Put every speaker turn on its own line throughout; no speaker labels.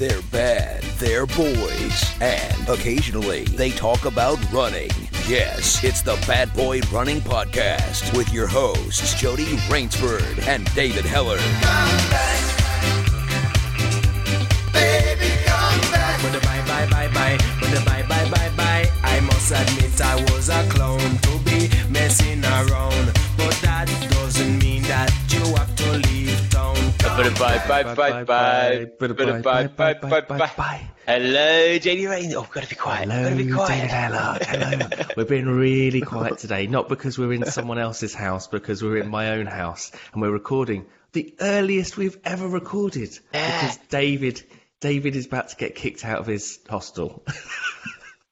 They're bad, they're boys, and occasionally they talk about running. Yes, it's the Bad Boy Running Podcast with your hosts, Jody Raynsford and David
Hellard. Bye bye bye bye, bye bye bye bye. I must admit I was a clown to
Bye bye bye bye bye. Bye bye bye. Hello, JD Rain. Oh, gotta be quiet.
Hello,
gotta be quiet.
Hello. We're being really quiet today, not because we're in someone else's house, because we're in my own house, and we're recording the earliest we've ever recorded. Because David, David is about to get kicked out of his hostel.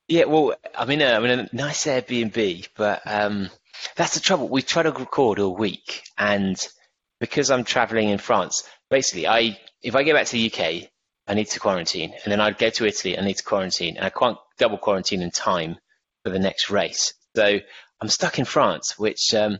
Yeah, well, in a I'm in a nice Airbnb, but um, that's the trouble. We try to record all week, and because I'm traveling in France, basically, I if I go back to the UK, I need to quarantine, and then I'd go to Italy, I need to quarantine, and I can't double quarantine in time for the next race. So I'm stuck in France, which um,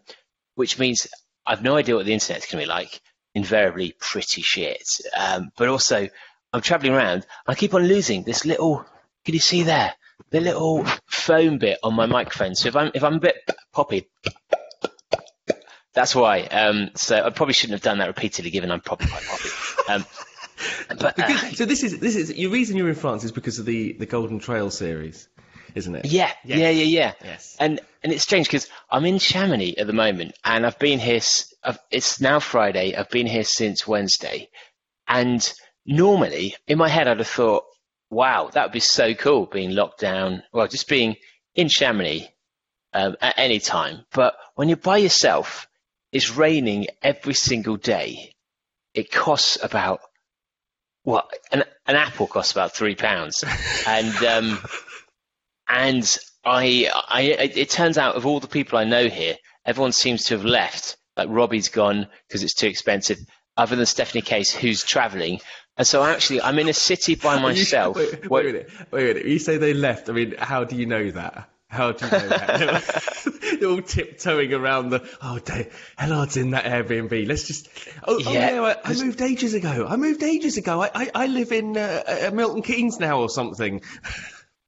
which means I've no idea what the internet's going to be like. Invariably, pretty shit. Um, but also, I'm traveling around. I keep on losing this little. Can you see there? The little foam bit on my microphone. So if I'm if I'm a bit poppy, that's why. Um, so I probably shouldn't have done that repeatedly, given I'm probably quite poppy. Um, but uh,
Because- so this is this is your reason you're in France is because of the the Golden Trail series, isn't it?
Yeah,
Yes.
yeah, yeah, yeah.
Yes.
And and it's strange because I'm in Chamonix at the moment, and I've been here. I've, it's now Friday. I've been here since Wednesday, and normally in my head I'd have thought, "Wow, that would be so cool being locked down." Well, just being in Chamonix um, at any time. But when you're by yourself, it's raining every single day. It costs about what an an apple costs about three pounds, and um, and I, I, it turns out of all the people I know here, everyone seems to have left. Like Robbie's gone because it's too expensive, other than Stephanie Case, who's travelling. And so actually, I'm in a city by myself.
wait,
What-
wait a minute. Wait a minute. You say they left. I mean, how do you know that? How do you know that? They're all tiptoeing around the. Oh, Dave, Hellard's in that Airbnb. Let's just. Oh, oh
Yeah,
yeah. I, I moved ages ago. I moved ages ago. I I, I live in uh, uh, Milton Keynes now or something.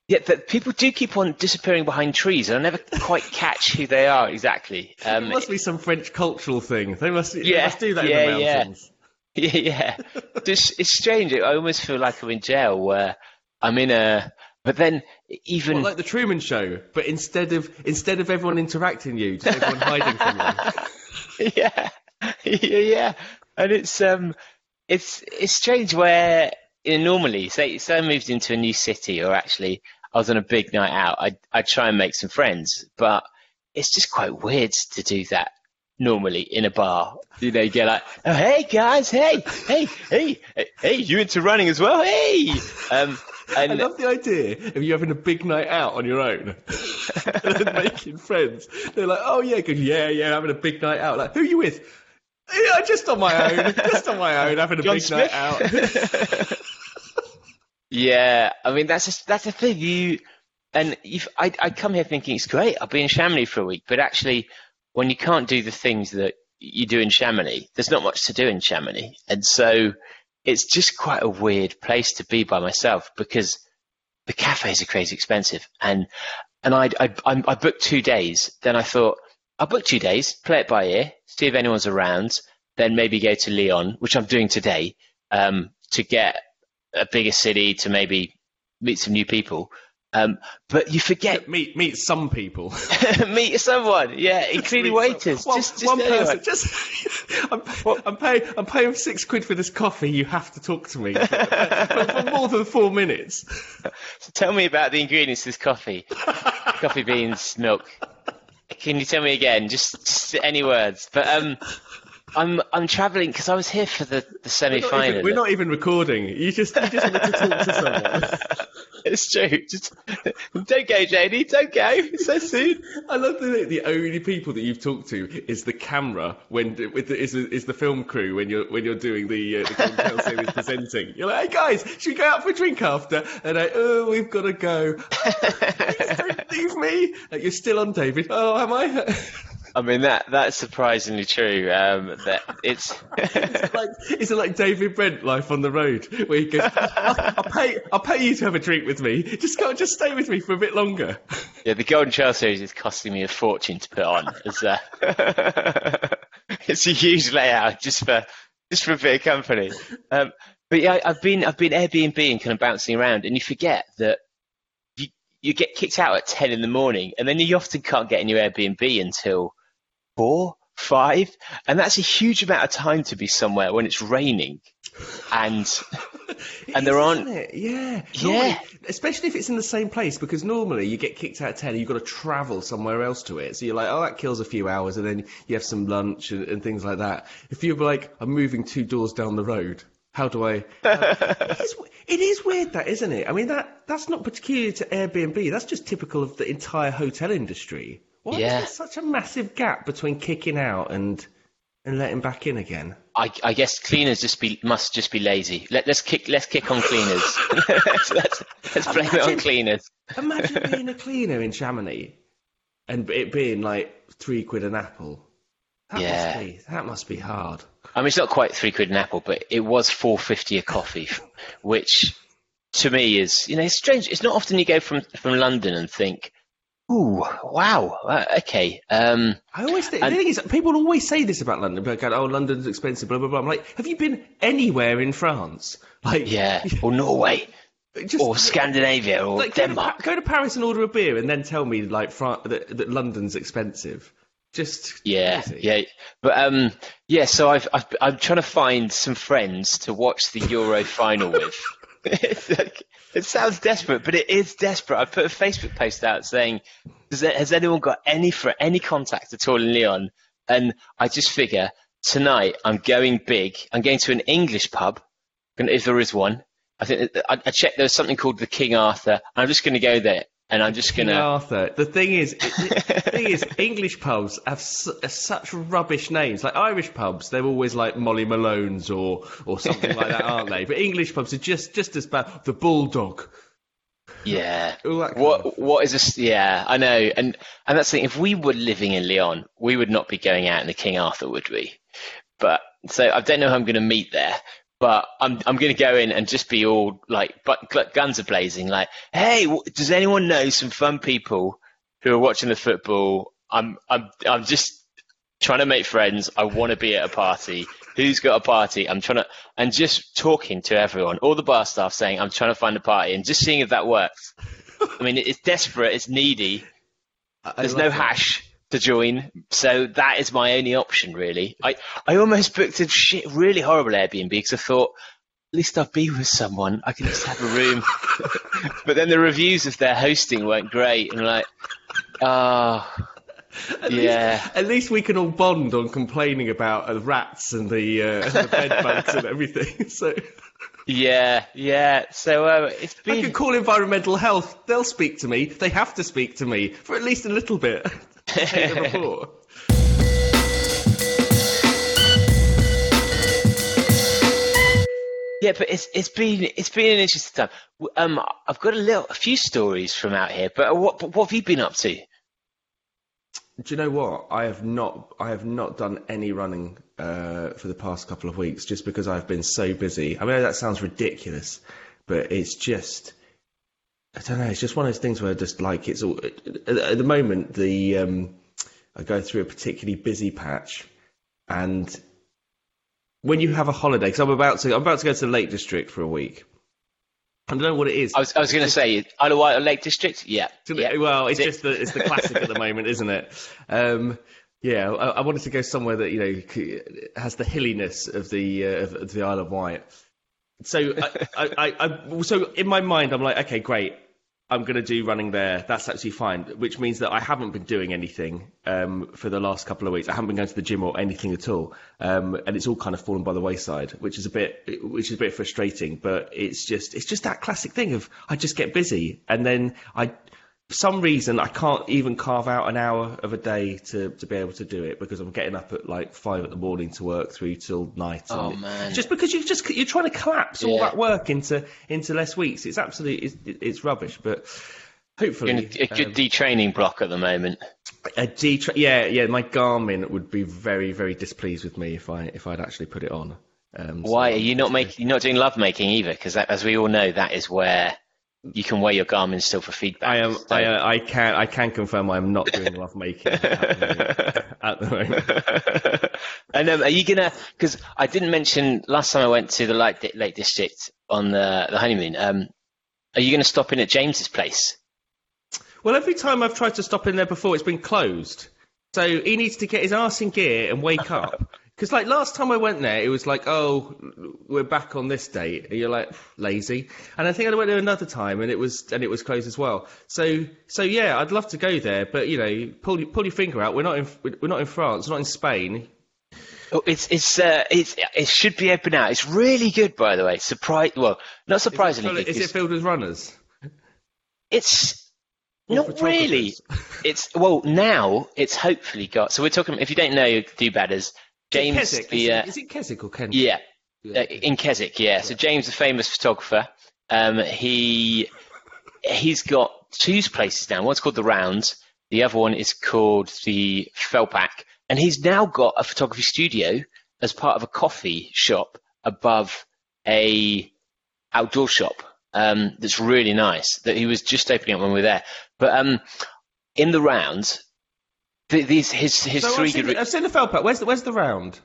Yeah, but people do keep on disappearing behind trees, and I never quite catch who they are exactly. Um,
it must be some French cultural thing. They must. they
Yeah,
must do that
yeah,
in the
yeah.
mountains.
Yeah, yeah. Just, it's strange. I almost feel like I'm in jail where I'm in a. But then even
What, like the Truman Show, but instead of instead of everyone interacting you, just everyone hiding from you.
yeah, yeah, yeah. And it's um, it's it's strange where you know, normally, say, say I moved into a new city, or actually I was on a big night out, I I try and make some friends, but it's just quite weird to do that normally in a bar. You know, you get like, oh hey guys, hey, hey, hey, hey, you into running as well? Hey, um,
I love the idea of you having a big night out on your own and making friends. They're like, oh yeah, good, yeah, yeah, having a big night out. Like, who are you with? Yeah, just on my own, just on my own, having a
John
big
Smith?
night out.
Yeah, I mean that's just, that's the thing. You and if I I come here thinking it's great. I'll be in Chamonix for a week, but actually, when you can't do the things that you do in Chamonix, there's not much to do in Chamonix, and so it's just quite a weird place to be by myself because the cafes are crazy expensive, and and I I I, booked two days. Then I thought I'll book two days, play it by ear, see if anyone's around, then maybe go to Lyon, which I'm doing today, um, to get a bigger city to maybe meet some new people. Um, but you forget
meet meet some people.
meet someone, yeah, including
Meet some-
waiters.
One,
just, just
one
anyone.
person. Just I'm, I'm paying. I'm paying six quid for this coffee. You have to talk to me for, for, for more than four minutes.
So tell me about the ingredients of this coffee. coffee beans, milk. Can you tell me again? Just, just any words. But um, I'm I'm travelling because I was here for the, the semi-final.
even, we're not even recording. You just you just wanted to talk to someone.
It's true. Just don't go, JD. Don't go so soon.
I love the the only people that you've talked to is the camera when with the, is, the- is the film crew when you're when you're doing the uh, the series presenting. You're like, hey guys, should we go out for a drink after? And I, oh, we've got to go. Please don't leave me. Like, you're still on, David. Oh, am I?
I mean that that's surprisingly true. Um, that it's
It's like it's like David Brent life on the road where he goes, I'll, I'll pay I'll pay you to have a drink with me. Just go, just stay with me for a bit longer.
yeah. The Golden Trail series is costing me a fortune to put on. It's, uh, it's a huge layout just for just for a bit of company. Um, but yeah, I've been I've been Airbnb and kind of bouncing around, and you forget that you you get kicked out at ten in the morning, and then you often can't get in your Airbnb until four, five, and that's a huge amount of time to be somewhere when it's raining, and And there
is,
aren't-
it? Yeah.
Yeah.
Normally- especially if it's in the same place, because normally you get kicked out at 10 and you've got to travel somewhere else to it. So you're like, oh, that kills a few hours, and then you have some lunch and, and things like that. If you're like, I'm moving two doors down the road, how do I. it's, it is weird, that, isn't it? I mean, that that's not peculiar to Airbnb. That's just typical of the entire hotel industry. Why
Yeah.
is there such a massive gap between kicking out and and letting back in again?
I, I guess cleaners just be must just be lazy. Let, let's kick let's kick on cleaners. let's, let's, let's blame it on
Imagine-
cleaners.
Imagine being a cleaner in Chamonix and it being like three quid an apple. That
Yeah.
must be that must be hard.
I mean, it's not quite three quid an apple, but it was four fifty a coffee, which to me is you know it's strange. It's not often you go from from London and think, ooh, wow, uh, okay, um,
I always think
And-
the thing is people always say this about London. But go, oh, London's expensive, blah blah blah. I'm like, have you been anywhere in France? Like,
yeah, or Norway,
just
or Scandinavia, or
like, go to, go to Paris and order a beer, and then tell me like Fran- that, that London's expensive. Just
Yeah,
crazy.
yeah, but um, yeah. So I've, I've I'm trying to find some friends to watch the Euro final with. Like- it sounds desperate, but it is desperate. I put a Facebook post out saying, there, "Has anyone got any for any contact at all in Lyon?" And I just figure tonight I'm going big. I'm going to an English pub, if there is one. I think I, I checked. There was something called the King Arthur. I'm just going to go there, and I'm just going
King
to.
Arthur. The thing is, the thing is, English pubs have su- are such rubbish names. Like Irish pubs, they're always like Molly Malone's or or something like that, aren't they? But English pubs are just just as bad. The Bulldog.
Yeah.
All that kind
What
of-
what is this? Yeah, I know, and and that's the thing. If we were living in Lyon, we would not be going out in the King Arthur, would we? But so I don't know who I'm going to meet there. But I'm I'm going to go in and just be all like, but guns are blazing. Like, hey, does anyone know some fun people who are watching the football? I'm I'm I'm just trying to make friends. I want to be at a party. Who's got a party? I'm trying to, and just talking to everyone, all the bar staff saying, I'm trying to find a party and just seeing if that works. I mean, it's desperate, it's needy. There's no
that.
hash to join, so that is my only option, really. I, I almost booked a shit, really horrible Airbnb because I thought, at least I'll be with someone. I can just have a room. but then the reviews of their hosting weren't great, and I'm like, ah,
At
yeah.
Least, at least we can all bond on complaining about uh, the rats and the, uh, and the bed bugs and everything. So
yeah, yeah. So uh, it's
I
been
could call environmental health. They'll speak to me. They have to speak to me for at least a little bit. To Take the report.
Yeah, but it's it's been it's been an interesting time. Um, I've got a little a few stories from out here, but what but what have you been up to?
Do you know what? I have not. I have not done any running uh, for the past couple of weeks, just because I've been so busy. I mean, that sounds ridiculous, but it's just. I don't know. It's just one of those things where just like it's all. At, the moment, the um, I go through a particularly busy patch, and when you have a holiday, because I'm about to, I'm about to go to the Lake District for a week. I don't know what it is.
I was I was going to say Isle of Wight or Lake District. Yeah, yeah.
Well, it's just the it's the classic at the moment, isn't it? Um, yeah, I, I wanted to go somewhere that you know has the hilliness of the uh, of the Isle of Wight. So, I, I, I, so in my mind, I'm like, okay, great. I'm going to do running there. That's actually fine. Which means that I haven't been doing anything um, for the last couple of weeks. I haven't been going to the gym or anything at all, um, and it's all kind of fallen by the wayside, which is a bit, which is a bit frustrating. But it's just, it's just that classic thing of I just get busy, and then I, for some reason, I can't even carve out an hour of a day to, to be able to do it because I'm getting up at like five in the morning to work through till night.
Oh, man.
Just because you just you're trying to collapse all that work into into less weeks. It's absolutely it's, it's rubbish, but hopefully
in a, a good
um,
detraining block at the moment.
A G, tra- yeah, yeah. My Garmin would be very, very displeased with me if I if I'd actually put it on. Um, so-
Why are you not making? You're not doing love making either, because as we all know, that is where you can wear your Garmin still for feedback.
I am.
So-
I, uh, I can. I can confirm I am not doing love making at the moment. At the moment.
and um, are you gonna? Because I didn't mention last time I went to the Lake, Lake District on the the honeymoon. Um, are you gonna stop in at James's place?
Well, every time I've tried to stop in there before, it's been closed. So he needs to get his arse in gear and wake up. Because like last time I went there, it was like, oh, we're back on this date. And you're like lazy. And I think I went there another time, and it was and it was closed as well. So so yeah, I'd love to go there, but you know, pull your- pull your finger out. We're not in we're not in France, we're not in Spain.
Oh, it's it's uh, it's it should be open now. It's really good, by the way. Surprise! Well, not surprisingly,
Is it
'cause
filled with runners?
it's not really. It's well now. It's hopefully got. So we're talking. If you don't know, do badders. James,
Keswick.
the
is,
uh,
it, is it Keswick or Kent?
yeah, uh, in Keswick, yeah. So James, a famous photographer, um, he he's got two places now. One's called the Round. The other one is called the Fellpack, and he's now got a photography studio as part of a coffee shop above a outdoor shop. Um, that's really nice. That he was just opening up when we were there. But um, in the Round, th- these his his
So
3
I've, seen,
good.
the- I've seen the Fellpack. Where's the Where's the round?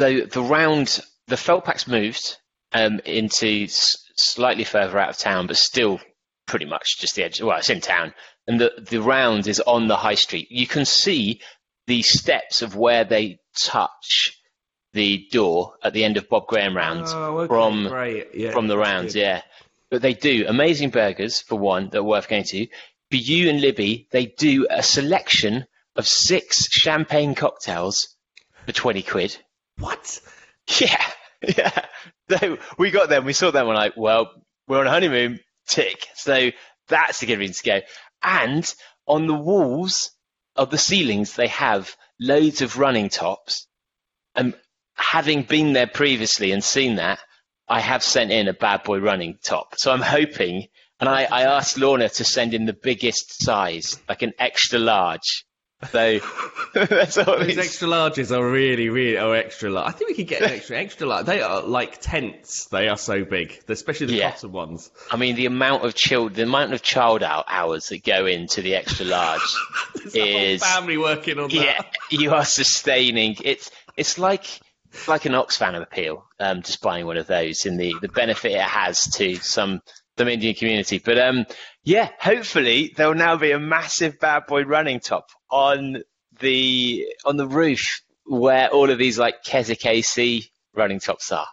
So the round, the Fellpack's moved um, into s- slightly further out of town, but still pretty much just the edge. Well, it's in town, and the the round is on the high street. You can see the steps of where they touch the door at the end of Bob Graham Round
Oh, okay,
from.
Yeah,
from the rounds,
good.
yeah. But they do amazing burgers for one that are worth going to. For you and Libby, they do a selection of six champagne cocktails for twenty quid.
What?
Yeah, yeah. So we got them. We saw them. We're like, well, we're on a honeymoon. Tick. So that's a good reason to go. And on the walls of the ceilings, they have loads of running tops. And having been there previously and seen that, I have sent in a bad boy running top. So I'm hoping, and I, I asked Lorna to send in the biggest size, like an extra large. So that's all
These extra larges are really, really, oh, extra large. I think we could get an extra, extra large. They are like tents. They are so big, especially the
Yeah.
cotton ones.
I mean, the amount of child, the amount of child hou- hours that go into the extra large
There's a whole
is,
family working on
yeah,
that.
you are sustaining. It's it's like like an Oxfam of appeal. Um, just buying one of those and the the benefit it has to some some Indian community. But um, yeah, hopefully there'll now be a massive bad boy running top on the on the roof where all of these like Keswick AC running tops are.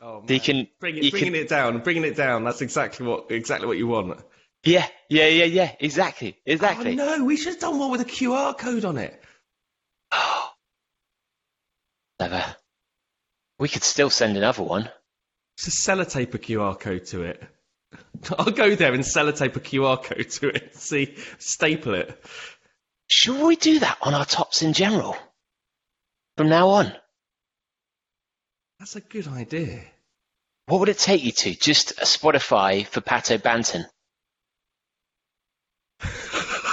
Oh,
You can
Bring
you
bringing
can-
it down, bringing it down. That's exactly what, exactly what you want.
Yeah, yeah, yeah, yeah. Exactly, exactly.
Oh no, we should have done one with a QR code on it.
Never. We could still send another one.
Just a sellotape a QR code to it. I'll go there and sellotape a QR code to it. See, staple it.
Should we do that on our tops in general? From now on?
That's a good idea.
What would it take you to? Just a Spotify for Pato Banton.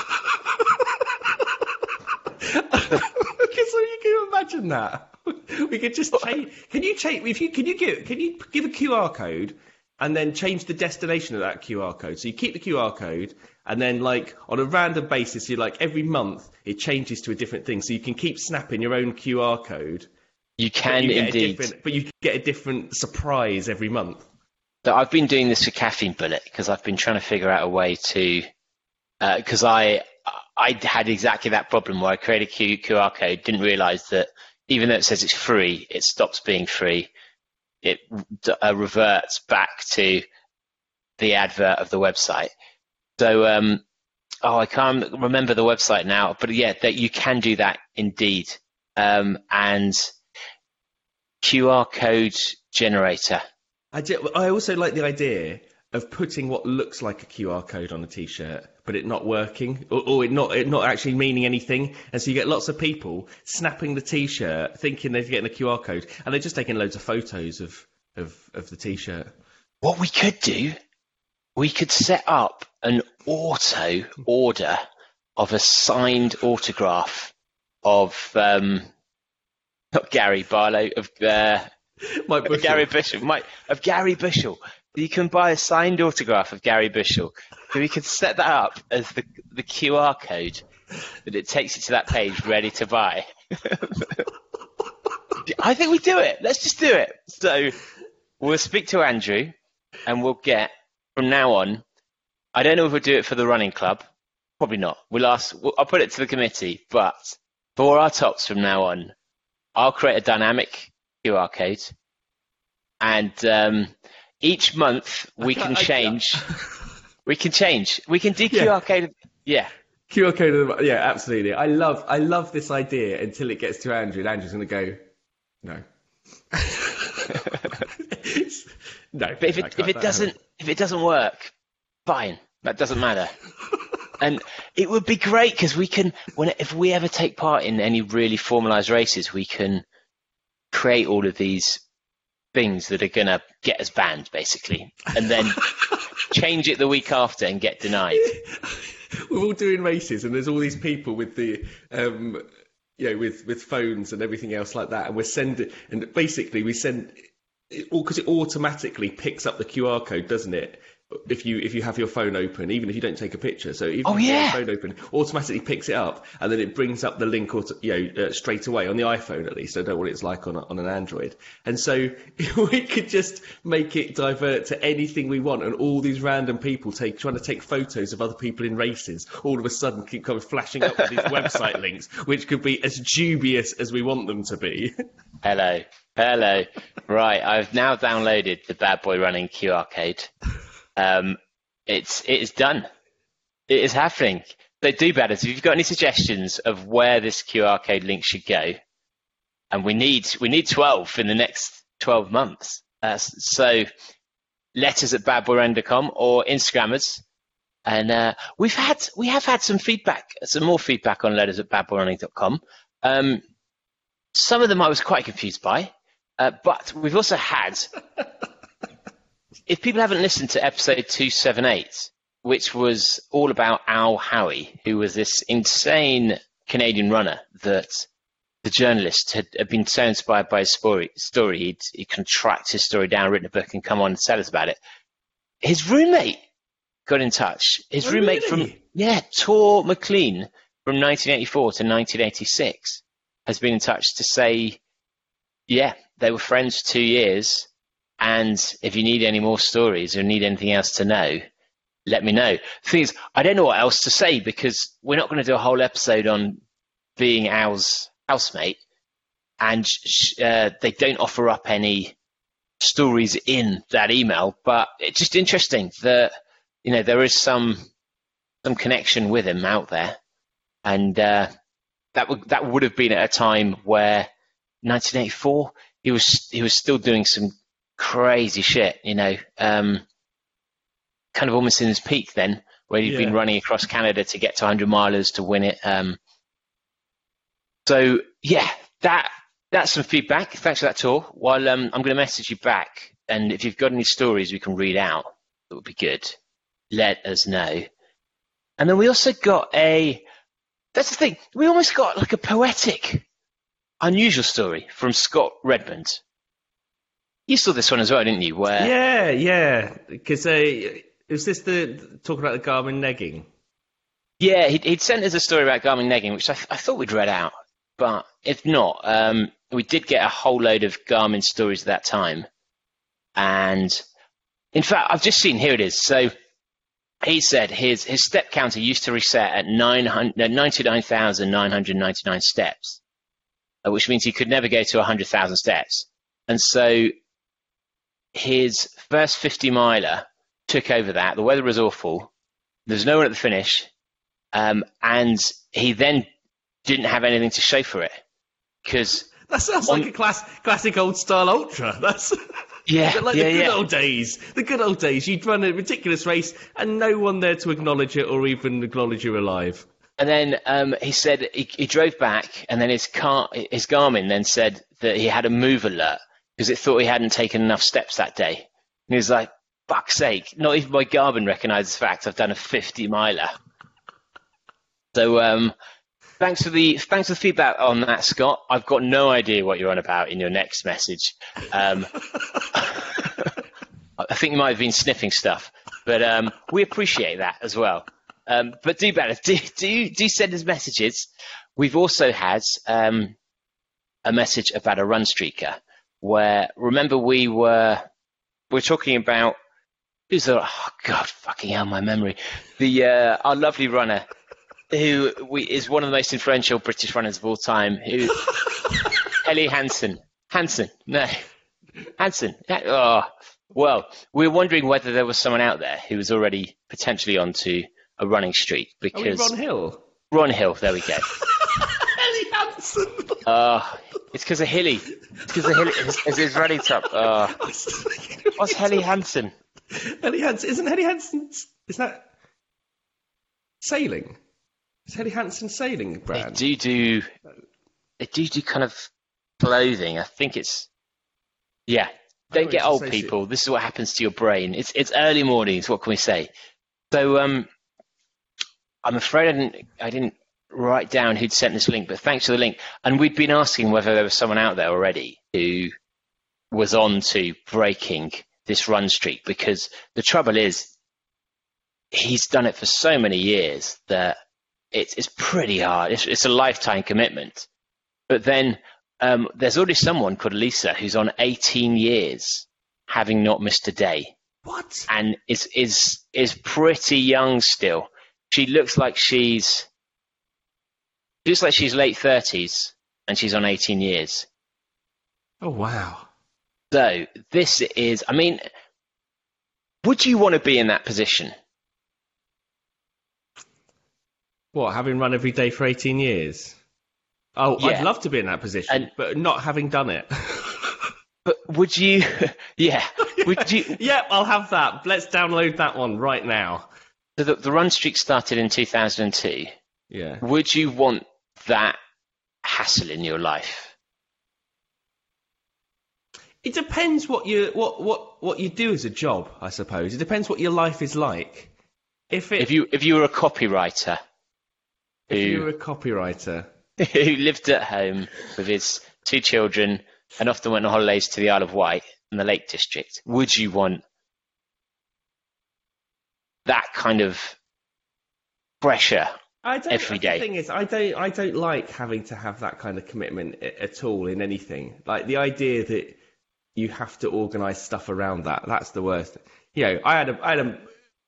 So you can imagine that. We could just change. Can you change? If you can you give can you give a QR code and then change the destination of that QR code? So you keep the QR code and then like on a random basis, you like every month it changes to a different thing. So you can keep snapping your own QR code.
You
but
can
you get a
indeed.
but you get a different surprise every month.
So I've been doing this for Caffeine Bullet because I've been trying to figure out a way to, uh, because I I had exactly that problem where I created a Q, QR code, didn't realize that even though it says it's free, it stops being free. It uh, reverts back to the advert of the website. So, um, oh, I can't remember the website now, but yeah, that you can do that indeed. Um, and QR code generator.
I, ju- I also like the idea of putting what looks like a QR code on a T-shirt, but it not working, or, or it not it not actually meaning anything, and so you get lots of people snapping the T-shirt, thinking they're getting a QR code, and they're just taking loads of photos of of, of the T-shirt.
What we could do, we could set up an auto order of a signed autograph of um, not Gary Barlow of uh,
Mike Bushell.
Gary Bushell, Mike, of Gary Bushell. You can buy a signed autograph of Gary Bushell. So we could set that up as the the QR code that it takes you to that page ready to buy. I think we do it. Let's just do it. So we'll speak to Andrew and we'll get from now on. I don't know if we'll do it for the running club. Probably not. We'll ask. We'll, I'll put it to the committee. But for our tops from now on, I'll create a dynamic QR code, and um, each month we can change. we can change. We can do
Yeah.
QR code. Yeah.
QR code. Of the, yeah, absolutely. I love, I love this idea until it gets to Andrew, and Andrew's going to go, no. no.
But if it if it doesn't if it doesn't work, fine. That doesn't matter. and it would be great because we can when if we ever take part in any really formalized races, we can create all of these things that are gonna get us banned basically, and then change it the week after and get denied.
we're all doing races, and there's all these people with the, um, you know, with with phones and everything else like that, and we're sending, and basically we send, all because it automatically picks up the QR code, doesn't it? If you if you have your phone open, even if you don't take a picture, so even if
Oh,
you
yeah.
have your phone open, automatically picks it up, and then it brings up the link, auto, you know, uh, straight away on the iPhone at least. I don't know what it's like on a, on an Android, and so we could just make it divert to anything we want, and all these random people take trying to take photos of other people in races, all of a sudden keep kind of flashing up with these website links, which could be as dubious as we want them to be.
Hello. Hello. Right, I've now downloaded the Bad Boy Running QR code. Um, it's it is done. It is happening. They do better. If you've got any suggestions of where this QR code link should go, and we need we need twelve in the next twelve months. Uh, so letters at badboyrun.com or Instagrammers. And uh, we've had we have had some feedback, some more feedback on letters at badboyrunning.com. Um, some of them I was quite confused by, uh, but we've also had. if people haven't listened to episode 278, which was all about Al Howie, who was this insane Canadian runner that the journalist had, had been so inspired by his story, story he'd, he'd contract his story down, written a book, and come on and tell us about it. His roommate got in touch. His
Oh,
roommate
really?
from, yeah, Tor McLean from 1984 to 1986 has been in touch to say, yeah, they were friends for two years. And if you need any more stories or need anything else to know, let me know. The thing is, I don't know what else to say because we're not going to do a whole episode on being Al's housemate. And sh- uh, they don't offer up any stories in that email, but it's just interesting that, you know, there is some, some connection with him out there. And, uh, that would that would have been at a time where 1984 he was he was still doing some crazy shit, you know, um, kind of almost in his peak then, where he'd been running across Canada to get to 100 milers to win it. Um, so yeah, that that's some feedback. Thanks for that tour. While um, I'm going to message you back, and if you've got any stories we can read out, that would be good. Let us know. And then we also got a that's the thing. We almost got like a poetic, unusual story from Scott Redmond. You saw this one as well, didn't you? Where
yeah, yeah. Because uh, is this the talking about the Garmin negging?
yeah, he'd, he'd sent us a story about Garmin negging, which I, I thought we'd read out, but if not, um, we did get a whole load of Garmin stories at that time. And in fact, I've just seen here it is. So he said his his step counter used to reset at 900 no, 99,999 steps, uh, which means he could never go to 100,000 steps. And so his first 50 miler took over that. The weather was awful. There's no one at the finish. Um, and he then didn't have anything to show for it. Because,
That sounds
On-
like a class, classic old style ultra. That's
yeah,
like
yeah,
the good
yeah.
old days. The good old days. You'd run a ridiculous race and no one there to acknowledge it or even acknowledge you're alive.
And then um, he said he, he drove back, and then his car, his Garmin, then said that he had a move alert because it thought he hadn't taken enough steps that day. And he was like, "Fuck's sake! Not even my Garmin recognises the fact I've done a 50 miler." So um, thanks for the thanks for the feedback on that, Scott. I've got no idea what you're on about in your next message. Um, I think you might have been sniffing stuff, but um, we appreciate that as well. Um, but do better. Do, do do send us messages. We've also had um, a message about a run streaker where remember we were we are talking about who's the oh god fucking hell my memory. The uh, our lovely runner who we, is one of the most influential British runners of all time who Ellie Hansen. Hansen no. Hansen. Oh well we we're wondering whether there was someone out there who was already potentially onto a running streak because
Ron Hill?
Ron Hill there we go.
Ellie Hansen.
Uh, it's because of Hilly. It's because of Hilly. It's, it's his running top. Oh. What's Helly Hansen?
Helly Hansen isn't Helly Hansen? Is that sailing? Is Helly Hansen sailing brand?
They do do. They do do kind of clothing. I think it's. Yeah. Don't get old, people. This is what happens to your brain. It's it's early mornings. What can we say? So um, I'm afraid I didn't I didn't write down who'd sent this link, but thanks for the link. And we'd been asking whether there was someone out there already who was on to breaking this run streak because the trouble is he's done it for so many years that it's, it's pretty hard. It's, it's a lifetime commitment. But then um, there's already someone called Lisa who's on 18 years having not missed a day.
What?
And is is is pretty young still. She looks like she's looks like she's late 30s and she's on 18 years.
Oh, wow.
So this is, I mean, would you want to be in that position?
What, having run every day for 18 years? Oh, yeah. I'd love to be in that position, and, but not having done it.
but would you, yeah, would you?
yeah, I'll have that. Let's download that one right now.
So the, the run streak started in 2002.
Yeah.
Would you want that hassle in your life?
It depends what you what what what you do as a job, I suppose. It depends what your life is like. If it,
if you if you were a copywriter,
if who, you were a copywriter
who lived at home with his two children and often went on holidays to the Isle of Wight and the Lake District, would you want that kind of pressure
I don't,
every day.
The thing is, I don't, I don't like having to have that kind of commitment at all in anything. Like the idea that you have to organise stuff around that. That's the worst. You know, I had a, I had a,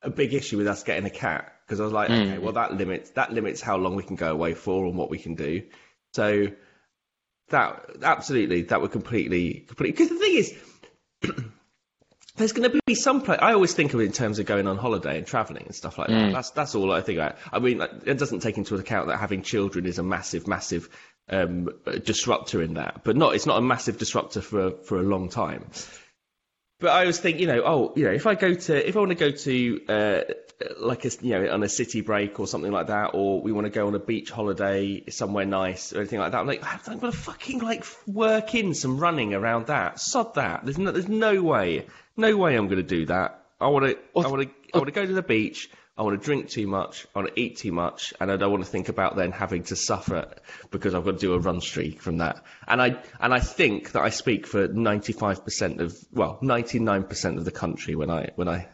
a big issue with us getting a cat because I was like, mm. okay, well that limits that limits how long we can go away for and what we can do. So that absolutely that would completely completely because the thing is there's going to be some place. I always think of it in terms of going on holiday and traveling and stuff like that. Mm. That's that's all I think about. I mean, it doesn't take into account that having children is a massive, massive um, disruptor in that, but not. It's not a massive disruptor for for a long time. But I always think, you know, oh, you know, if I go to, if I want to go to, uh, like a, you know, on a city break or something like that, or we want to go on a beach holiday somewhere nice or anything like that, I'm like, I'm gonna fucking like work in some running around that. Sod that. There's no, there's no way no way I'm going to do that. I want to, I want to, I want to go to the beach. I want to drink too much. I want to eat too much, and I don't want to think about then having to suffer because I've got to do a run streak from that. And I and I think that I speak for 95% of well, 99% of the country when I when I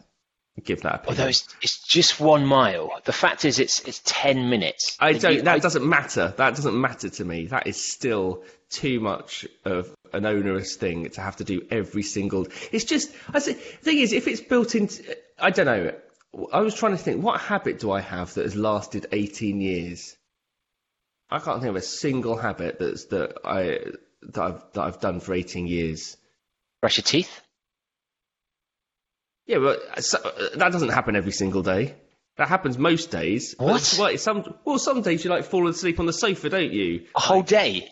give that opinion.
Although it's, it's just one mile. The fact is, it's it's 10 minutes.
I don't. You, that I, doesn't matter. That doesn't matter to me. That is still too much of an onerous thing to have to do every single. It's just. I say, the thing is, if it's built into, I don't know. I was trying to think, what habit do I have that has lasted 18 years? I can't think of a single habit that's that I that I've that I've done for 18 years.
Brush your teeth.
Yeah, but so, that doesn't happen every single day. That happens most days.
What?
Well, some well, some days you like fall asleep on the sofa, don't you?
A whole day,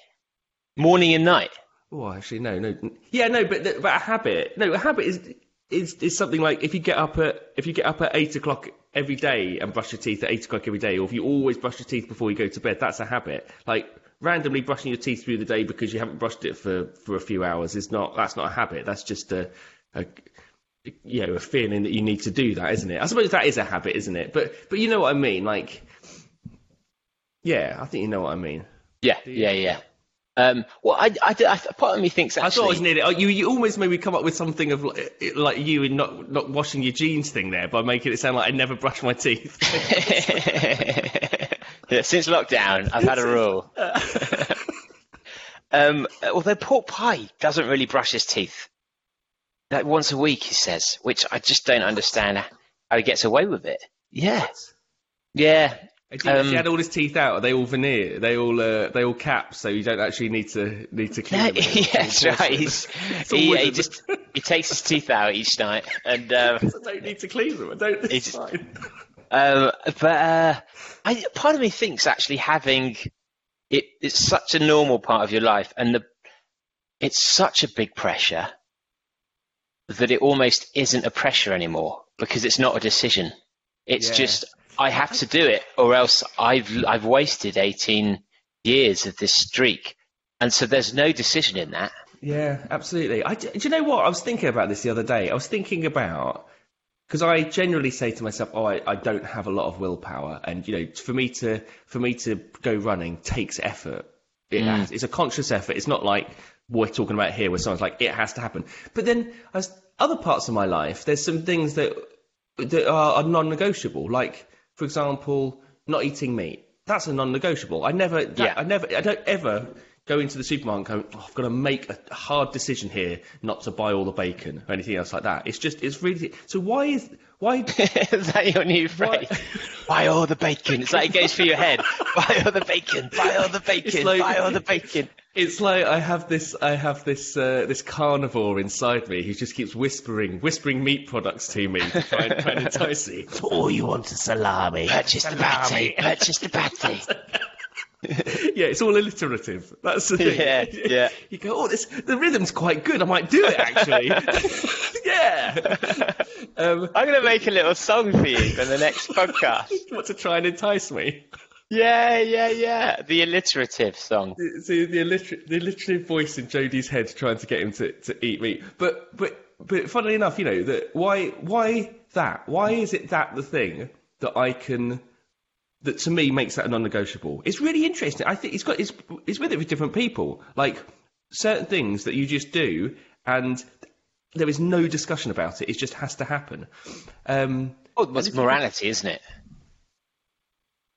morning and night.
Oh, actually, no, no. Yeah, no, but but a habit. No, a habit is is is something like if you get up at if you get up at eight o'clock every day and brush your teeth at eight o'clock every day, or if you always brush your teeth before you go to bed, that's a habit. Like randomly brushing your teeth through the day because you haven't brushed it for for a few hours is not that's not a habit. That's just a, a you know a feeling that you need to do that, isn't it? I suppose that is a habit, isn't it? But but you know what I mean, like Yeah, I think you know what I mean.
Yeah, yeah, yeah. Um, well, I, I, I, part of me thinks actually, I
thought I was nearly. Oh, you, you almost made me come up with something of like, like you in not not washing your jeans thing there by making it sound like I never brush my teeth.
yeah, since lockdown, I've had a rule. um, although pork pie doesn't really brush his teeth. Like once a week, he says, which I just don't understand how he gets away with it. Yeah, yeah.
He
Um,
had all his teeth out. Are they all veneer? They all uh, they all caps, so you don't actually need to need to clean them.
yeah, that's right. He, he just he takes his teeth out each night, and um,
I don't need to clean them. I don't. It's
It's-
fine.
Um, but uh, I, part of me thinks actually having it, it's such a normal part of your life, and the it's such a big pressure that it almost isn't a pressure anymore because it's not a decision. It's
Yeah.
just I have to do it, or else I've I've wasted eighteen years of this streak, and so there's no decision in that.
Yeah, absolutely. I, do you know what? I was thinking about this the other day. I was thinking about because I generally say to myself, "Oh, I, I don't have a lot of willpower," and you know, for me to for me to go running takes effort. It mm. has, it's a conscious effort. It's not like we're talking about here, where someone's like, "It has to happen." But then, as other parts of my life, there's some things that that are, are non-negotiable. Like, for example, not eating meat. That's a non-negotiable. I never, that,
Yeah.
I never, I don't ever go into the supermarket and go, oh, I've got to make a hard decision here not to buy all the bacon or anything else like that. It's just, it's really. So why is why?
Is that your new phrase? Buy all the bacon. It's like it goes through your head. Buy all the bacon. Buy all the bacon.
like-
buy all the bacon.
It's like I have this, I have this, uh, this carnivore inside me who just keeps whispering, whispering meat products to me to try and, try and entice me. Oh, you want is salami?
Purchase the patty. Purchase the patty.
yeah, it's all alliterative. That's the thing.
Yeah, yeah.
You go, oh, this the rhythm's quite good. I might do it actually. yeah. Um,
I'm going to make a little song for you for the next podcast.
what to try and entice me?
Yeah, yeah, yeah. The alliterative song.
See the the alliterative voice in Jody's head trying to get him to, to eat meat. But but but funnily enough, you know that why why that? Why is it that the thing that I can that to me makes that a non-negotiable? It's really interesting. I think it's got it's it's with it with different people. Like certain things that you just do and there is no discussion about it. It just has to happen. Um,
Oh, it's morality, isn't it?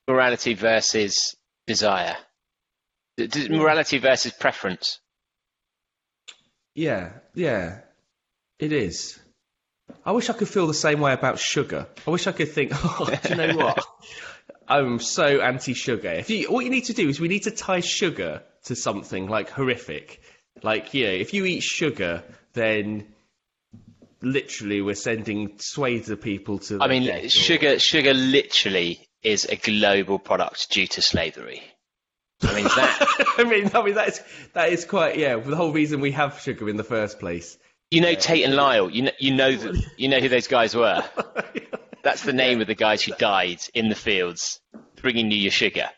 Morality versus desire. D- Morality versus preference.
Yeah, yeah, it is. I wish I could feel the same way about sugar. I wish I could think, oh, do you know what? I'm so anti-sugar. If you, what you need to do is we need to tie sugar to something like horrific. Like, yeah, if you eat sugar, then literally we're sending swathes of people to.
I mean,
death or-
sugar, sugar literally is a global product due to slavery. I mean, that.
I mean, I mean that is that is quite yeah. The whole reason we have sugar in the first place.
You know Tate and Lyle. You know, you know, th- you know who those guys were. That's the name of the guys who died in the fields, bringing you your sugar.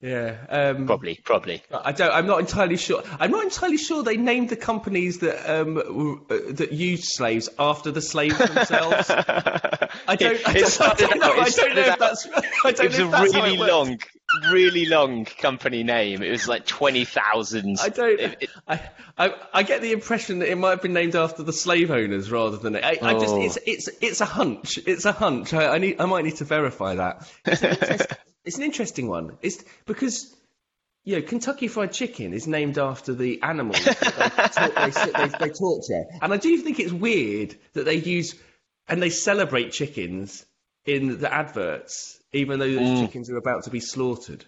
Yeah. Um,
Probably, probably.
I don't. I'm not entirely sure. I'm not entirely sure they named the companies that um w- uh, that used slaves after the slaves themselves. I don't. I don't, I don't know. I don't know if that's. I don't
It was
know
a
if that's how
really long, really long company name. It was like twenty thousand.
I don't.
It- it-
I, I I get the impression that it might have been named after the slave owners rather than. I, I just.
Oh.
It's it's it's a hunch. It's a hunch. I, I need. I might need to verify that. It's an, interest, it's an interesting one. It's because. You know, Kentucky Fried Chicken is named after the animals that they, they, they, they torture. And I do think it's weird that they use and they celebrate chickens in the adverts, even though those chickens are about to be slaughtered.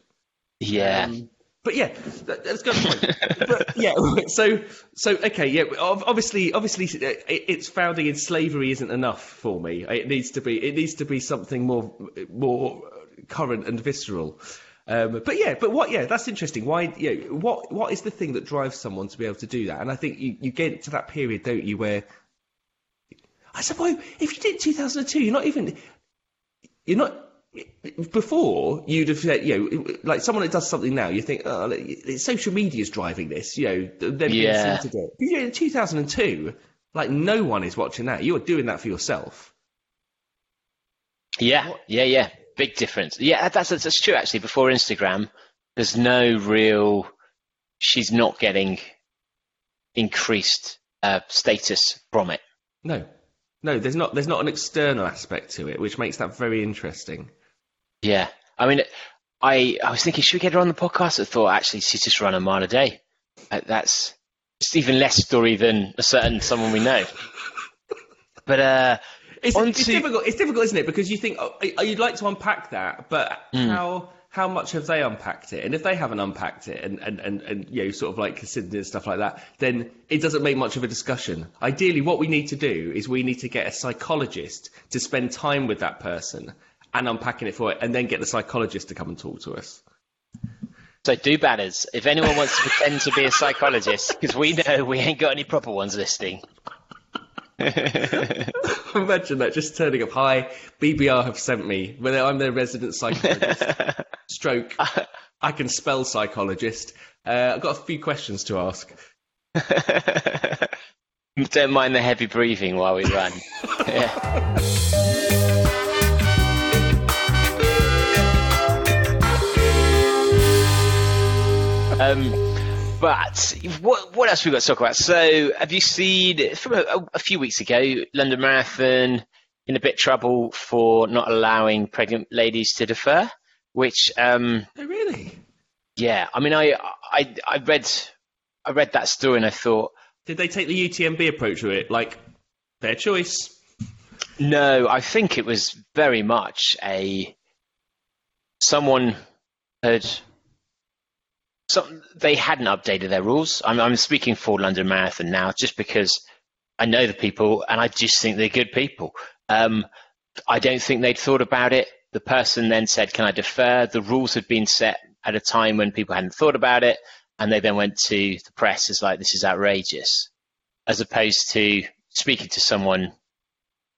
yeah.
Um, but yeah, that, let's go. point. but yeah, so so okay, yeah. Obviously, obviously, uh, it- its founding in slavery isn't enough for me. It needs to be. It needs to be something more more current and visceral. Um, but yeah, but what? Yeah, that's interesting. Why? Yeah, what? What is the thing that drives someone to be able to do that? And I think you, you get to that period, don't you, where I suppose if you did 2002, you're not even you're not before you'd have said, you know, like someone that does something now, you think, oh, it's social media's driving this, you know, them being
Yeah.
seen to do it. You know, in 2002, like no one is watching that. You're doing that for yourself.
Yeah, yeah, yeah. big difference. Yeah, that's, that's that's true. Actually, before Instagram, there's no real. She's not getting increased uh, status from it.
No, no, there's not. There's not an external aspect to it, which makes that very interesting.
Yeah, I mean, I I was thinking, should we get her on the podcast? I thought actually she's just run a mile a day. That's it's even less story than a certain someone we know. But uh,
It's,
On
it's difficult. It's difficult, isn't it? Because you think oh, you'd like to unpack that, but
Hmm.
how how much have they unpacked it? And if they haven't unpacked it, and and, and, and you know, sort of like considered and stuff like that, then it doesn't make much of a discussion. Ideally, what we need to do is we need to get a psychologist to spend time with that person and unpacking it for it, and then get the psychologist to come and talk to us.
so do batters. If anyone wants to pretend to be a psychologist, because we know we ain't got any proper ones listening.
Imagine that just turning up. Hi, BBR have sent me. Whether I'm their resident psychologist. Stroke. I can spell psychologist. Uh, I've got a few questions to ask.
Don't mind the heavy breathing while we run. Yeah. Um, but what what else we got to talk about? So, have you seen from a, a few weeks ago, London Marathon in a bit trouble for not allowing pregnant ladies to defer? Which, um,
Oh, really?
yeah, I mean, I, I I read I read that story and I thought,
Did they take the UTMB approach to it? Like, their choice.
No, I think it was very much a someone had some they hadn't updated their rules. I'm, I'm speaking for London Marathon now, just because I know the people and I just think they're good people. Um, I don't think they'd thought about it. The person then said, "Can I defer?" The rules had been set at a time when people hadn't thought about it, and they then went to the press as like, "This is outrageous," as opposed to speaking to someone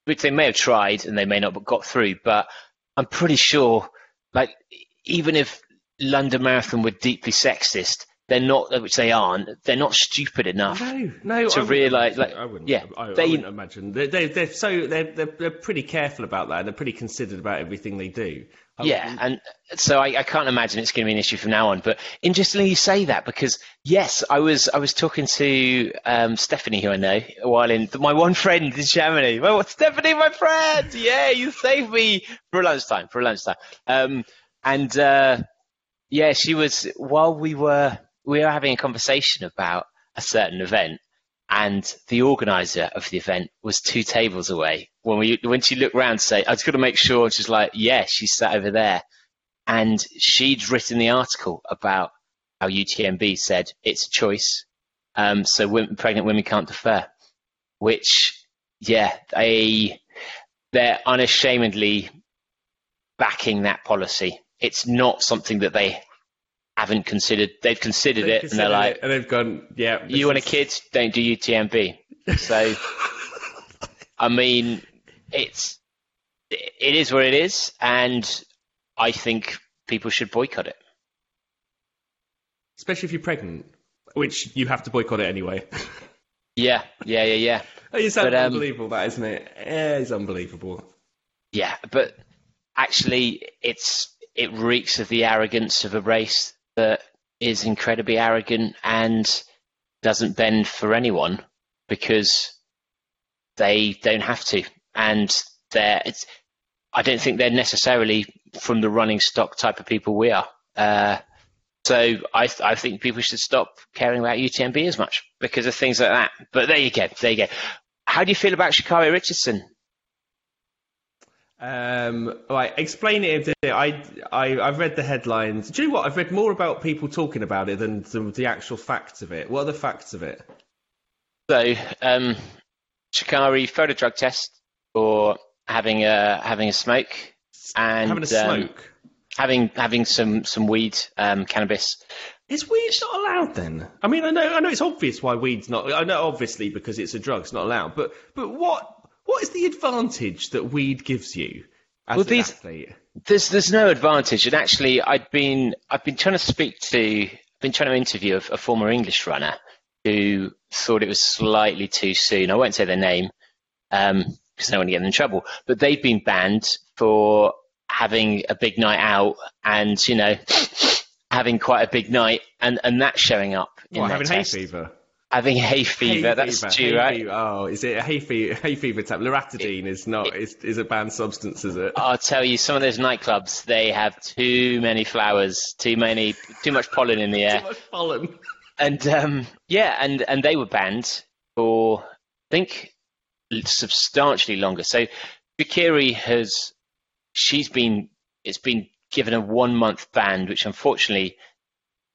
which they may have tried and they may not have got through, but I'm pretty sure, like, even if London Marathon were deeply sexist, they're not, which they aren't, they're not stupid enough.
No, no.
To realise, like,
I wouldn't.
yeah,
I,
they-
I wouldn't imagine. They, they, they're so they're, they're they're pretty careful about that. They're pretty considered about everything they do. I
Yeah,
wouldn't-
and so I, I can't imagine it's going to be an issue from now on. But interestingly, you say that because yes, I was I was talking to um, Stephanie, who I know, a while in my one friend in Chamonix. Well, Stephanie, my friend, yeah, you saved me for a lunchtime, for a lunchtime. Um, and uh, yeah, she was while we were we were having a conversation about a certain event, and the organizer of the event was two tables away. When we when she looked round to say, I was got to make sure, she's like, yeah, she's sat over there, and she'd written the article about how UTMB said it's a choice, um, so women, pregnant women can't defer, which yeah, they they're unashamedly backing that policy. It's not something that they haven't considered. They've considered
They've
it, and they're
considered
like,
it, and they've gone, yeah.
you want a
is-
kid, don't do UTMB. So, I mean, it's it is what it is, and I think people should boycott it.
especially if you're pregnant, which you have to boycott it anyway.
Yeah, yeah, yeah, yeah,
it's
But, um,
unbelievable, that isn't it? It's unbelievable.
yeah. But actually, it's it reeks of the arrogance of a race that is incredibly arrogant and doesn't bend for anyone because they don't have to, and they're. I don't think they're necessarily from the running stock type of people we are. Uh, so I, I think people should stop caring about UTMB as much because of things like that. But there you go, there you go. How do you feel about Sha'Carri Richardson?
Um, right, explain it. I, I, I've read the headlines. Do you know what? I've read more about people talking about it than the, the actual facts of it. What are the facts of it?
So, um, Sha'Carri failed a drug test for having a having a smoke and
Having a
um,
smoke.
having having some some weed, um, cannabis.
Is weed not allowed then? I mean, I know, I know it's obvious why weed's not. I know obviously because it's a drug, it's not allowed. But, but what, what is the advantage that weed gives you as
Well,
an
these-
athlete?
There's there's no advantage, and actually, I'd been I've been trying to speak to, I've been trying to interview a, a former English runner who thought it was slightly too soon. I won't say their name um, because I don't want to get them in trouble, but they've been banned for having a big night out and you know having quite a big night and and that showing up in their
having hay fever?
Having hay fever
Hay
that's
fever,
due right
fever. Oh, is it a hay fever? Hay fever tab? Loratadine is not is, is a banned substance, is it?
I'll tell you, some of those nightclubs, they have too many flowers, too many, too much pollen in the air.
Too much pollen.
and um, yeah, and and they were banned for I think substantially longer. So Bikiri has she's been it's been given a one month ban, which unfortunately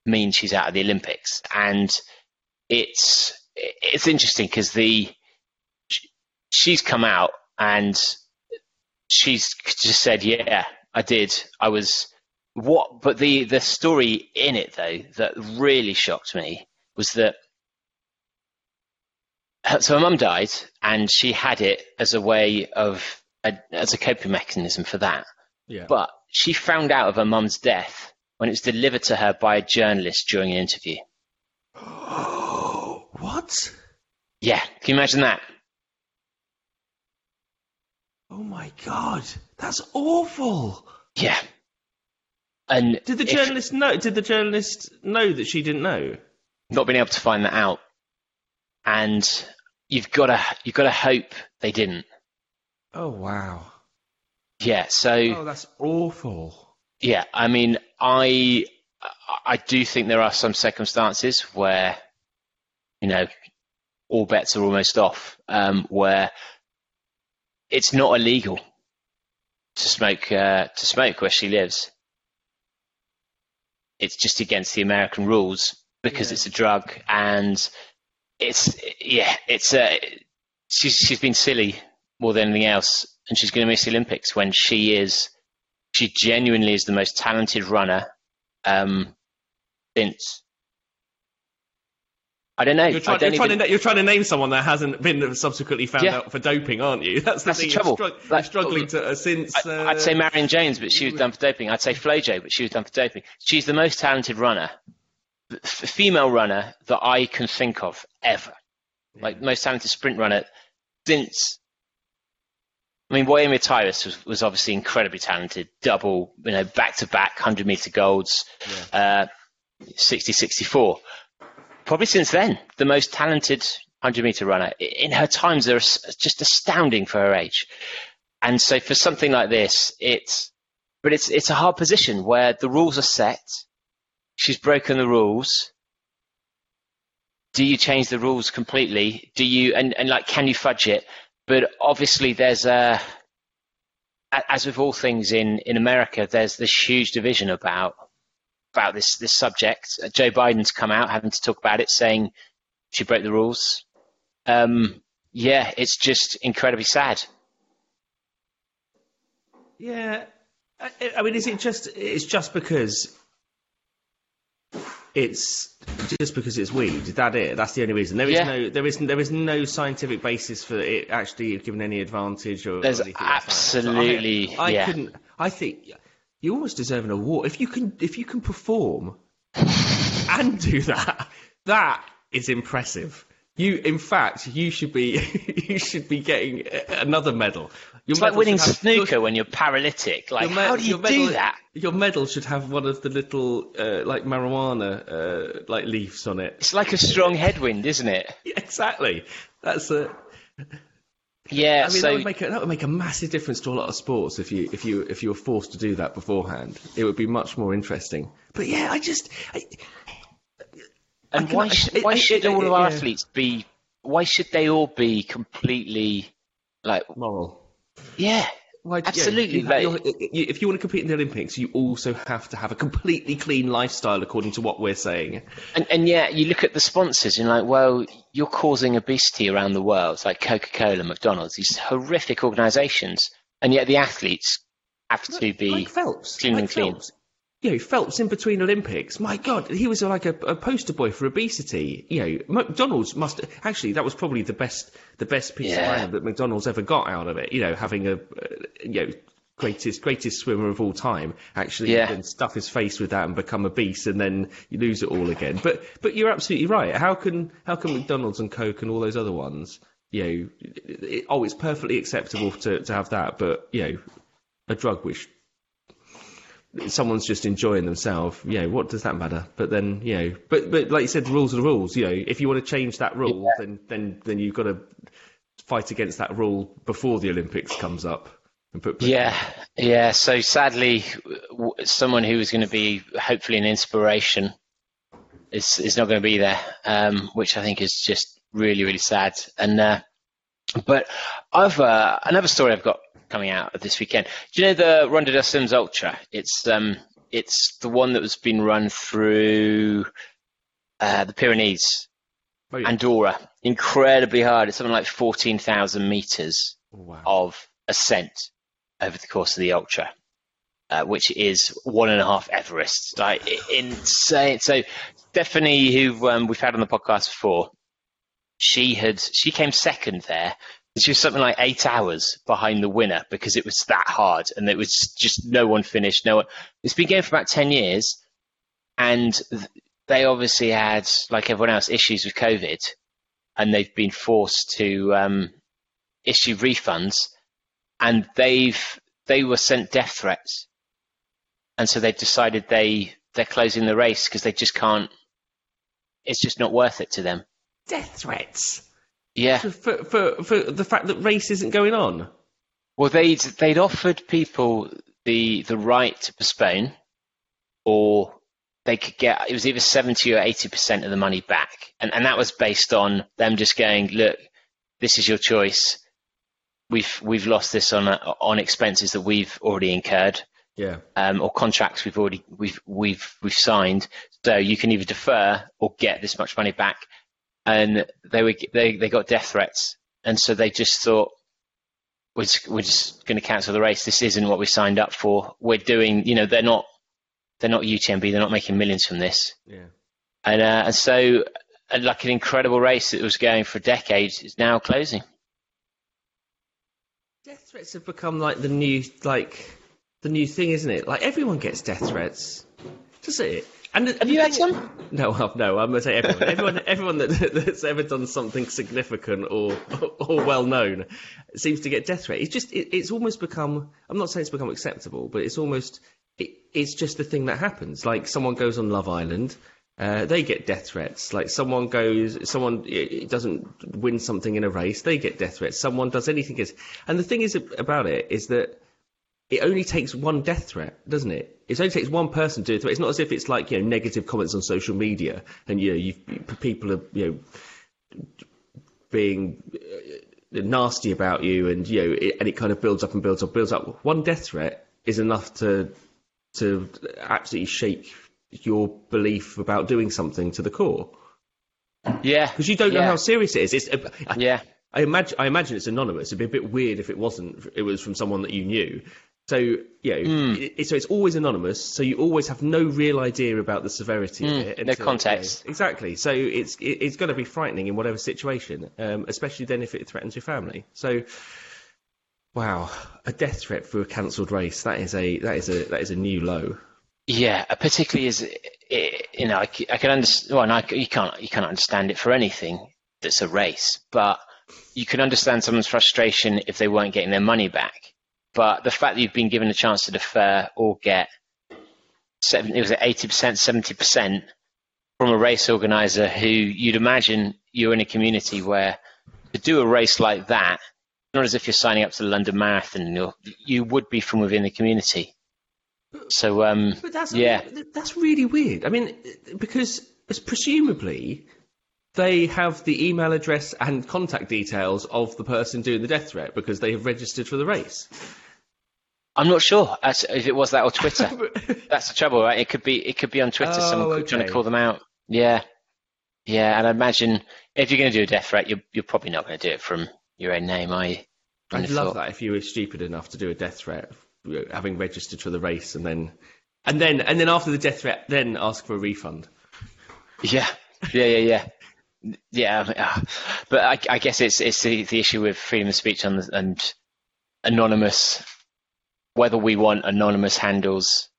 means she's out of the Olympics. And it's it's interesting because the sh- she's come out and she's just said, yeah, I did. I was what but the the story in it though that really shocked me was that her- so her mum died and she had it as a way of a, as a coping mechanism for that
Yeah.
but she found out of her mum's death when it was delivered to her by a journalist during an interview
what?
yeah can you imagine that
Oh my god, that's awful.
yeah and
Did the
if-
journalist know? Did the journalist know that she didn't know?
not being able to find that out and you've got to you've got to hope they didn't
Oh wow.
yeah so
Oh, that's awful.
Yeah, I mean, I I do think there are some circumstances where, you know, all bets are almost off, um, where it's not illegal to smoke uh, to smoke where she lives. It's just against the American rules because
Yeah.
it's a drug, and it's yeah, it's uh, she's she's been silly more than anything else, and she's going to miss the Olympics when she is she genuinely is the most talented runner um, since. I don't know.
You're trying, you're, trying
even-
to, you're trying to name someone that hasn't been subsequently found
Yeah.
out for doping, aren't you? That's the
That's the trouble.
You're, strugg-
Like-
struggling to uh, since.
I-
Uh,
I'd say Marion Jones, but she was done for doping. I'd say Flo Flojo, but she was done for doping. She's the most talented runner, f- female runner that I can think of ever. Like most talented sprint runner since. I mean, Wyomia Tyus was, was obviously incredibly talented, double, you know, back to back, 100 meter golds, uh, 60 64. Probably since then, the most talented 100 meter runner. In her times, are just astounding for her age. And so for something like this, it's, but it's, it's a hard position where the rules are set. She's broken the rules. Do you change the rules completely? Do you, and, and like, can you fudge it? But obviously there's a, a- as with all things in, in America, there's this huge division about, about this, this subject. Uh, Joe Biden's come out having to talk about it, saying she broke the rules. Um, yeah, it's just incredibly sad.
Yeah, I, I mean, is it just? It's just because it's just because it's weed. Is that it? That's the only reason. There is
Yeah.
no, there is, there is no scientific basis for it actually giving any advantage or.
There's
anything like. So
absolutely-
I, I
yeah.
couldn't. I think you almost deserve an award if you can. If you can perform and do that, that is impressive. You, in fact, you should be, you should be getting another medal. Your
It's like winning
have-
snooker when you're paralytic. Like, how do you
medal,
do that?
Your medal should have one of the little uh, like marijuana uh, like leaves on it.
It's like a strong headwind, isn't it?
Yeah, exactly. That's a.
Yeah.
I mean,
so
that would make a, that would make a massive difference to a lot of sports if you if you if you were forced to do that beforehand. It would be much more interesting. But yeah, I just I,
and
can-
why,
I-
should,
I-
why
I-
should
I-
all of our
yeah.
athletes be? Why should they all be completely like?
moral.
Yeah.
Yeah,
Absolutely,
you-
like-
you're- you- if you want to compete in the Olympics, you also have to have a completely clean lifestyle, according to what we're saying.
And, and yet you look at the sponsors and you're like, well, you're causing obesity around the world, like Coca-Cola, McDonald's, these horrific organisations, and yet the athletes have to be
like Phelps,
clean
like
and clean.
Phelps. You know, Phelps in between Olympics. My God, he was like a, a poster boy for obesity. You know, McDonald's must actually that was probably the best the best piece
Yeah.
of brand that McDonald's ever got out of it. You know, having a uh, you know greatest greatest swimmer of all time actually
Yeah.
then stuff his face with that and become obese and then you lose it all again. But but you're absolutely right. How can how can McDonald's and Coke and all those other ones? You know, it, oh, it's perfectly acceptable to to have that, but you know, a drug which someone's just enjoying themselves, you know, what does that matter? But then, you know, but but like you said, the rules are the rules. You know, if you want to change that rule,
Yeah.
then then then you've got to fight against that rule before the Olympics comes up and put.
Yeah, yeah. So sadly, w- someone who was going to be hopefully an inspiration is is not going to be there, um, which I think is just really really sad. And uh, but I've uh, another story I've got coming out this weekend. Do you know the Ronda dels Cims Ultra? It's um it's the one that was been run through uh, the Pyrenees,
Oh, yeah.
Andorra. Incredibly hard. It's something like fourteen thousand meters
wow.
of ascent over the course of the ultra, uh, which is one and a half Everest. Like insane. So Stephanie, who um, we've had on the podcast before, she had she came second there. She was something like eight hours behind the winner because it was that hard, and it was just no one finished. No one. It's been going for about ten years, and they obviously had, like everyone else, issues with COVID, and they've been forced to um, issue refunds and they've they were sent death threats, and so they've decided they they're closing the race because they just can't. It's just not worth it to them.
Death threats
Yeah.
for, for for for the fact that race isn't going on.
Well, they'd they'd offered people the the right to postpone, or they could get it was either seventy or eighty percent of the money back, and and that was based on them just going, look, this is your choice. We've we've lost this on on expenses that we've already incurred.
Yeah.
um, or contracts we've already we've we've we've signed. So you can either defer or get this much money back. And they were they they got death threats, and so they just thought we're just, we're just going to cancel the race. This isn't what we signed up for. We're doing you know they're not they're not UTMB. They're not making millions from this.
Yeah.
And uh, and so uh, like an incredible race that was going for decades is now closing.
Death threats have become like the new like the new thing, isn't it? Like everyone gets death threats, does it? And,
Have you had some?
No, no. I'm gonna say everyone. Everyone, everyone that, that's ever done something significant or or well known seems to get death threat. It's just it, it's almost become. I'm not saying it's become acceptable, but it's almost it, it's just the thing that happens. Like someone goes on Love Island. Uh, they get death threats. Like someone goes, someone doesn't win something in a race, they get death threats. Someone does anything, gets. And the thing is about it is that it only takes one death threat, doesn't it? It only takes one person to do it. It's not as if it's like you know negative comments on social media and you know you've, people are you know being uh, nasty about you and you know it, and it kind of builds up and builds up, builds up. One death threat is enough to to absolutely shake your belief about doing something to the core
Yeah.
because you don't know how serious it is. It's,
Yeah.
I imagine I imagine it's anonymous. It'd be a bit weird if it wasn't. It was from someone that you knew. So you know,
Hmm.
it, so it's always anonymous. So you always have no real idea about the severity of it.
Hmm. no context.
you know, exactly. So it's it, it's going to be frightening in whatever situation, um, especially then if it threatens your family. So. Wow, a death threat for a cancelled race. That is a that is a that is a new low.
Yeah, uh, particularly as you know, I, I can understand. Well, no, I you can't you can't understand it for anything that's a race, but you can understand someone's frustration if they weren't getting their money back. But the fact that you've been given a chance to defer or get seven, it was at eighty percent, seventy percent from a race organizer who you'd imagine you're in a community where to do a race like that, not as if you're signing up to the London Marathon, you're, you would be from within the community. So um,
But that's
yeah.
that's really weird. I mean, because presumably they have the email address and contact details of the person doing the death threat because they have registered for the race.
I'm not sure as, if it was that or Twitter. That's the trouble, right? It could be it could be on Twitter.
Oh,
someone could trying
okay.
to call them out. Yeah, yeah. And I imagine if you're going to do a death threat, you're you're probably not going to do it from your own name, are you?
I'd love
thought.
that if you were stupid enough to do a death threat, having registered for the race, and then and then and then after the death threat, then ask for a refund.
Yeah, yeah, yeah, yeah. Yeah, ah. but I, I guess it's it's the, the issue with freedom of speech and, and anonymous. Whether we want anonymous handles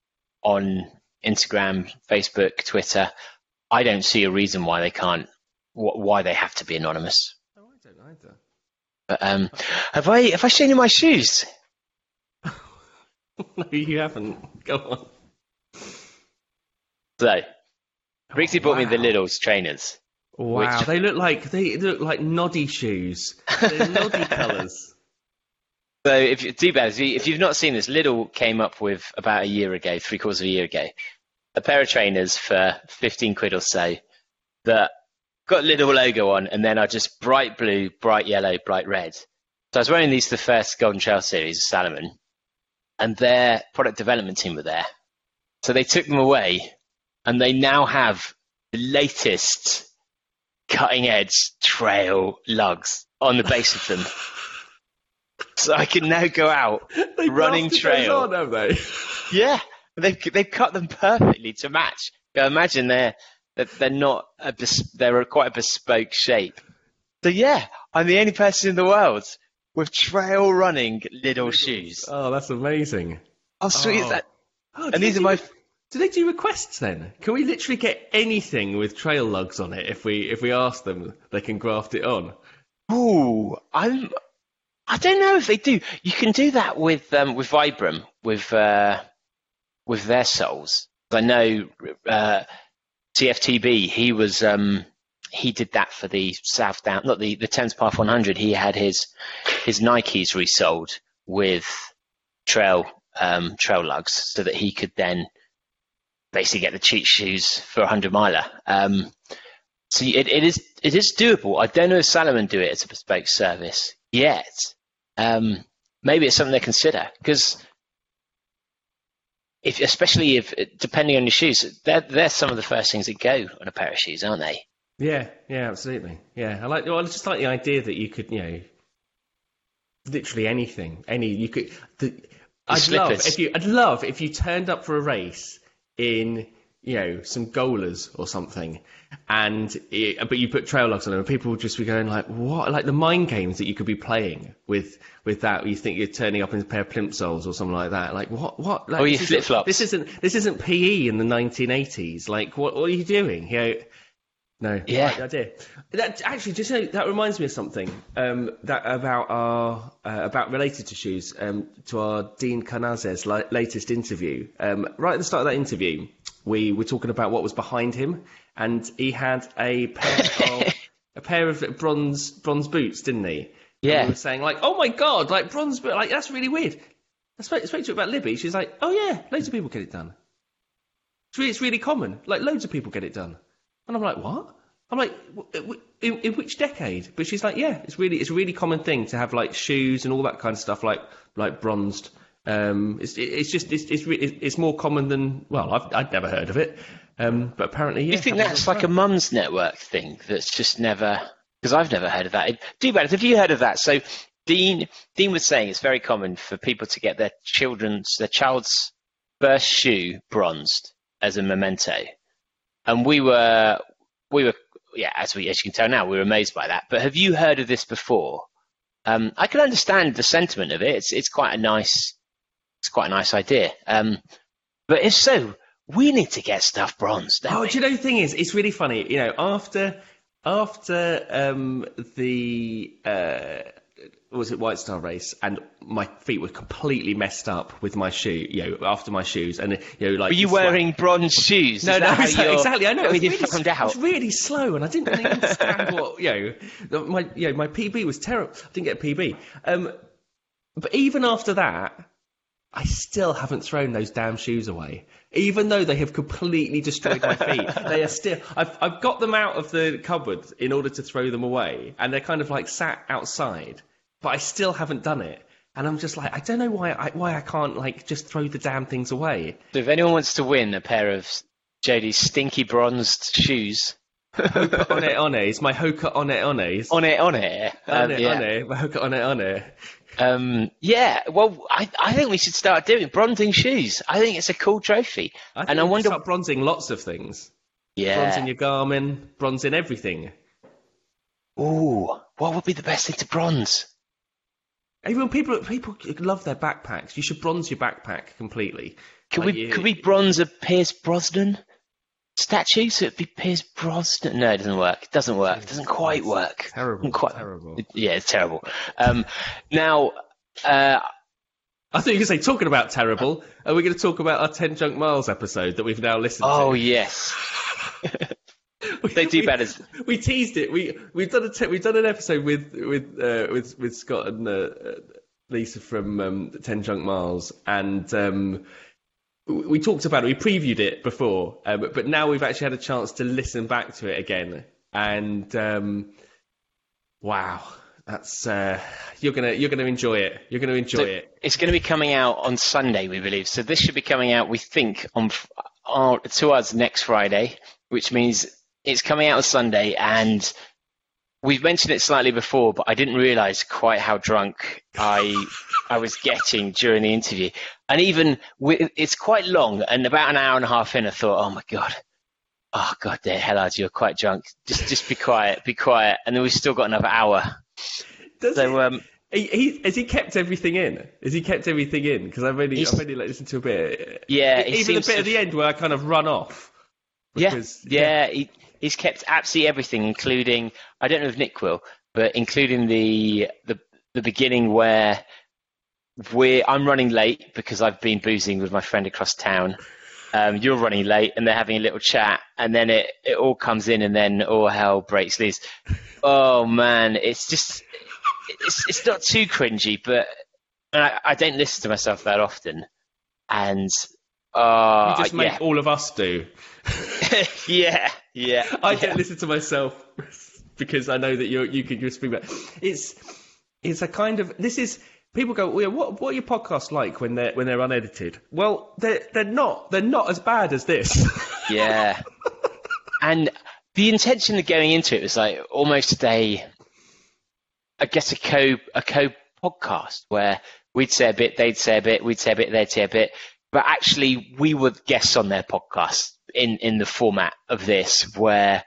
on Instagram, Facebook, Twitter, I don't see a reason why they can't, wh- why they have to be anonymous.
Oh, I don't either.
But um, have I have I shown you my shoes?
no, you haven't. Go on.
So, Brixie bought me the. Lidl's trainers.
Wow,
Which-
they look like they look like noddy shoes. They're noddy colours.
So if you do bad, if, you, if you've not seen this, Lidl came up with about a year ago, three quarters of a year ago, a pair of trainers for 15 quid or so that got Lidl logo on and then are just bright blue, bright yellow, bright red. So I was wearing these the first Golden Trail series Salomon and their product development team were there. So they took them away and they now have the latest cutting edge trail lugs on the base of them. So I can now go out
They
running trail.
on, have they?
Yeah, they've they've cut them perfectly to match. I imagine they're that they're not a bes- they're a quite a bespoke shape. So yeah, I'm the only person in the world with trail running Lidl shoes.
Oh, that's amazing.
How sweet is
Oh.
that?
Oh,
And these are my
Do they do requests then? Can we literally get anything with trail lugs on it if we if we ask them? They can graft it on.
Ooh, I'm. I don't know if they do. You can do that with um, with Vibram with uh, with their soles. I know uh, TFTB. He was um, he did that for the South Down, not the the Thames Path 100. He had his his Nikes resold with trail um, trail lugs, so that he could then basically get the cheat shoes for a hundred miler. Um, so it, it is it is doable. I don't know if Salomon do it as a bespoke service yet. Um, maybe it's something they consider because if especially if depending on your shoes, they're they're some of the first things that go on a pair of shoes, aren't they?
Yeah, yeah, absolutely. Yeah, I like. Well, I just like the idea that you could, you know, literally anything, any you could. The, I'd love if you. I'd love if you turned up for a race in, you know, some goalers or something, and it, but you put trail logs on them, and people would just be going like, "What?" Like the mind games that you could be playing with with that. You think you're turning up in a pair of plimsolls or something like that. Like what? What? Like,
Or your
this isn't-
flip-flops.
This isn't. This isn't PE in the 1980s. Like what? What are you doing? You know. No,
Yeah.
I, I did. That actually, just so, that reminds me of something um, that about our uh, about related to shoes um, to our Dean Karnazes latest interview. Um, right at the start of that interview, we were talking about what was behind him, and he had a pair of a pair of bronze bronze boots, didn't he? And
Yeah.
we were saying like, oh my god, like bronze boot, like that's really weird. I spoke, spoke to her about Libby. She's like, oh yeah, loads of people get it done. It's really, it's really common. Like loads of people get it done. And I'm like, what? I'm like, in, in which decade? But she's like, yeah, it's really, it's a really common thing to have like shoes and all that kind of stuff, like like bronzed. Um, it's it's just it's it's, it's more common than well, I've I'd never heard of it. Um, but apparently, yeah.
You think that's like a mum's network thing that's just never? Because I've never heard of that. Do bad. Have you heard of that? So Dean Dean was saying it's very common for people to get their children's their child's first shoe bronzed as a memento, and we were we were yeah as we as you can tell now we were amazed by that. But have you heard of this before? Um, I can understand the sentiment of it. It's it's quite a nice it's quite a nice idea. Um, but if so, we need to get stuff bronze.
Oh,
we?
do you know the thing is, it's really funny. You know, after after um, the uh, was it White Star race, and my feet were completely messed up with my shoe. You know, after my shoes, and you know, like
Were you wearing bronze shoes?
No, no, exactly, exactly. I know. It was really,
found
it was really slow, and I didn't really understand what you know. My you know, my PB was terrible. I didn't get a PB. Um, but even after that, I still haven't thrown those damn shoes away. Even though they have completely destroyed my feet, they are still. I've I've got them out of the cupboard in order to throw them away, and they're kind of like sat outside. But I still haven't done it, and I'm just like, I don't know why I why I can't like just throw the damn things away.
So if anyone wants to win a pair of Jody's stinky bronzed shoes,
Hoka One One. It's my Hoka One One. on it,
on it, On um,
it,
yeah.
on it, my Hoka One One.
Um, yeah, well, I, I think we should start doing bronzing shoes. I think it's a cool trophy,
I
and I wonder,
start bronzing lots of things.
yeah,
Bronzing your Garmin, bronzing everything.
ooh, what would be the best thing to bronze?
Even people people love their backpacks. You should bronze your backpack completely.
Could
Like
we
you-
could we bronze a Pierce Brosnan statue? So it'd be Pierce Brosnan. No, it doesn't work. It doesn't work. It doesn't quite work.
Terrible,
quite-
terrible.
Yeah, it's terrible. Um, now, uh,
I thought you to say talking about terrible. Are we going to talk about our ten junk miles episode that we've now listened
Oh
to?
yes,
We-
they do
we-
better.
We teased it. We we've done a te- we've done an episode with with uh, with with Scott and uh, Lisa from um, Ten Junk Miles, and um, we talked about it. We previewed it before, uh, but, but now we've actually had a chance to listen back to it again, and um, wow, that's uh, you're gonna you're gonna enjoy it. You're gonna enjoy
So
it.
it's going to be coming out on Sunday, we believe. So this should be coming out, we think, on on to us next Friday, which means it's coming out on Sunday. And we've mentioned it slightly before, but I didn't realise quite how drunk I I was getting during the interview. And even with, it's quite long, and about an hour and a half in, I thought, oh my god. Oh God, there, Hellard, you're quite drunk. Just, just be quiet, be quiet. And then we've still got another hour.
Does
So,
it-
um,
he, he, has he kept everything in? Has he kept everything in? Because I've only I've only like, listened to a bit.
Yeah,
even the bit at the end where I kind of run off. Because-
yeah, yeah, He, he's kept absolutely everything, including I don't know if Nick will, but including the the the beginning where we're I'm running late because I've been boozing with my friend across town. Um, you're running late, and they're having a little chat, and then it, it all comes in, and then all hell breaks loose. Oh man, it's just it's it's not too cringy, but and I, I don't listen to myself that often, and uh,
You just make
yeah,
all of us do.
yeah, yeah.
I
yeah.
don't listen to myself because I know that you you could just speak about. It's it's a kind of this is people go. Oh, well, what what are your podcasts like when they're when they're unedited? Well, they're they're not they're not as bad as this.
Yeah. and the intention of going into it was like almost a, I guess a co a co podcast where we'd say a bit, they'd say a bit, we'd say a bit, they'd say a bit, but actually we were guests on their podcast in in the format of this where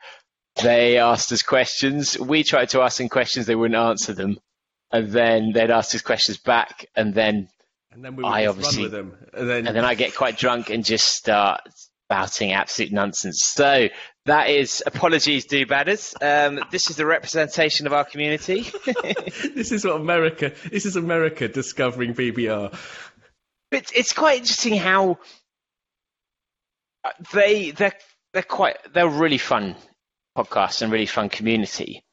they asked us questions, we tried to ask them questions, they wouldn't answer them, and then they'd ask us questions back, and then
and then we would
I obviously-
run with them. And then,
and then I get quite drunk and just start spouting absolute nonsense. So that is apologies, do badders. Um, this is the representation of our community.
this is what America. This is America discovering BBR.
But it's quite interesting how they they're they're quite they're really fun podcasts and really fun community.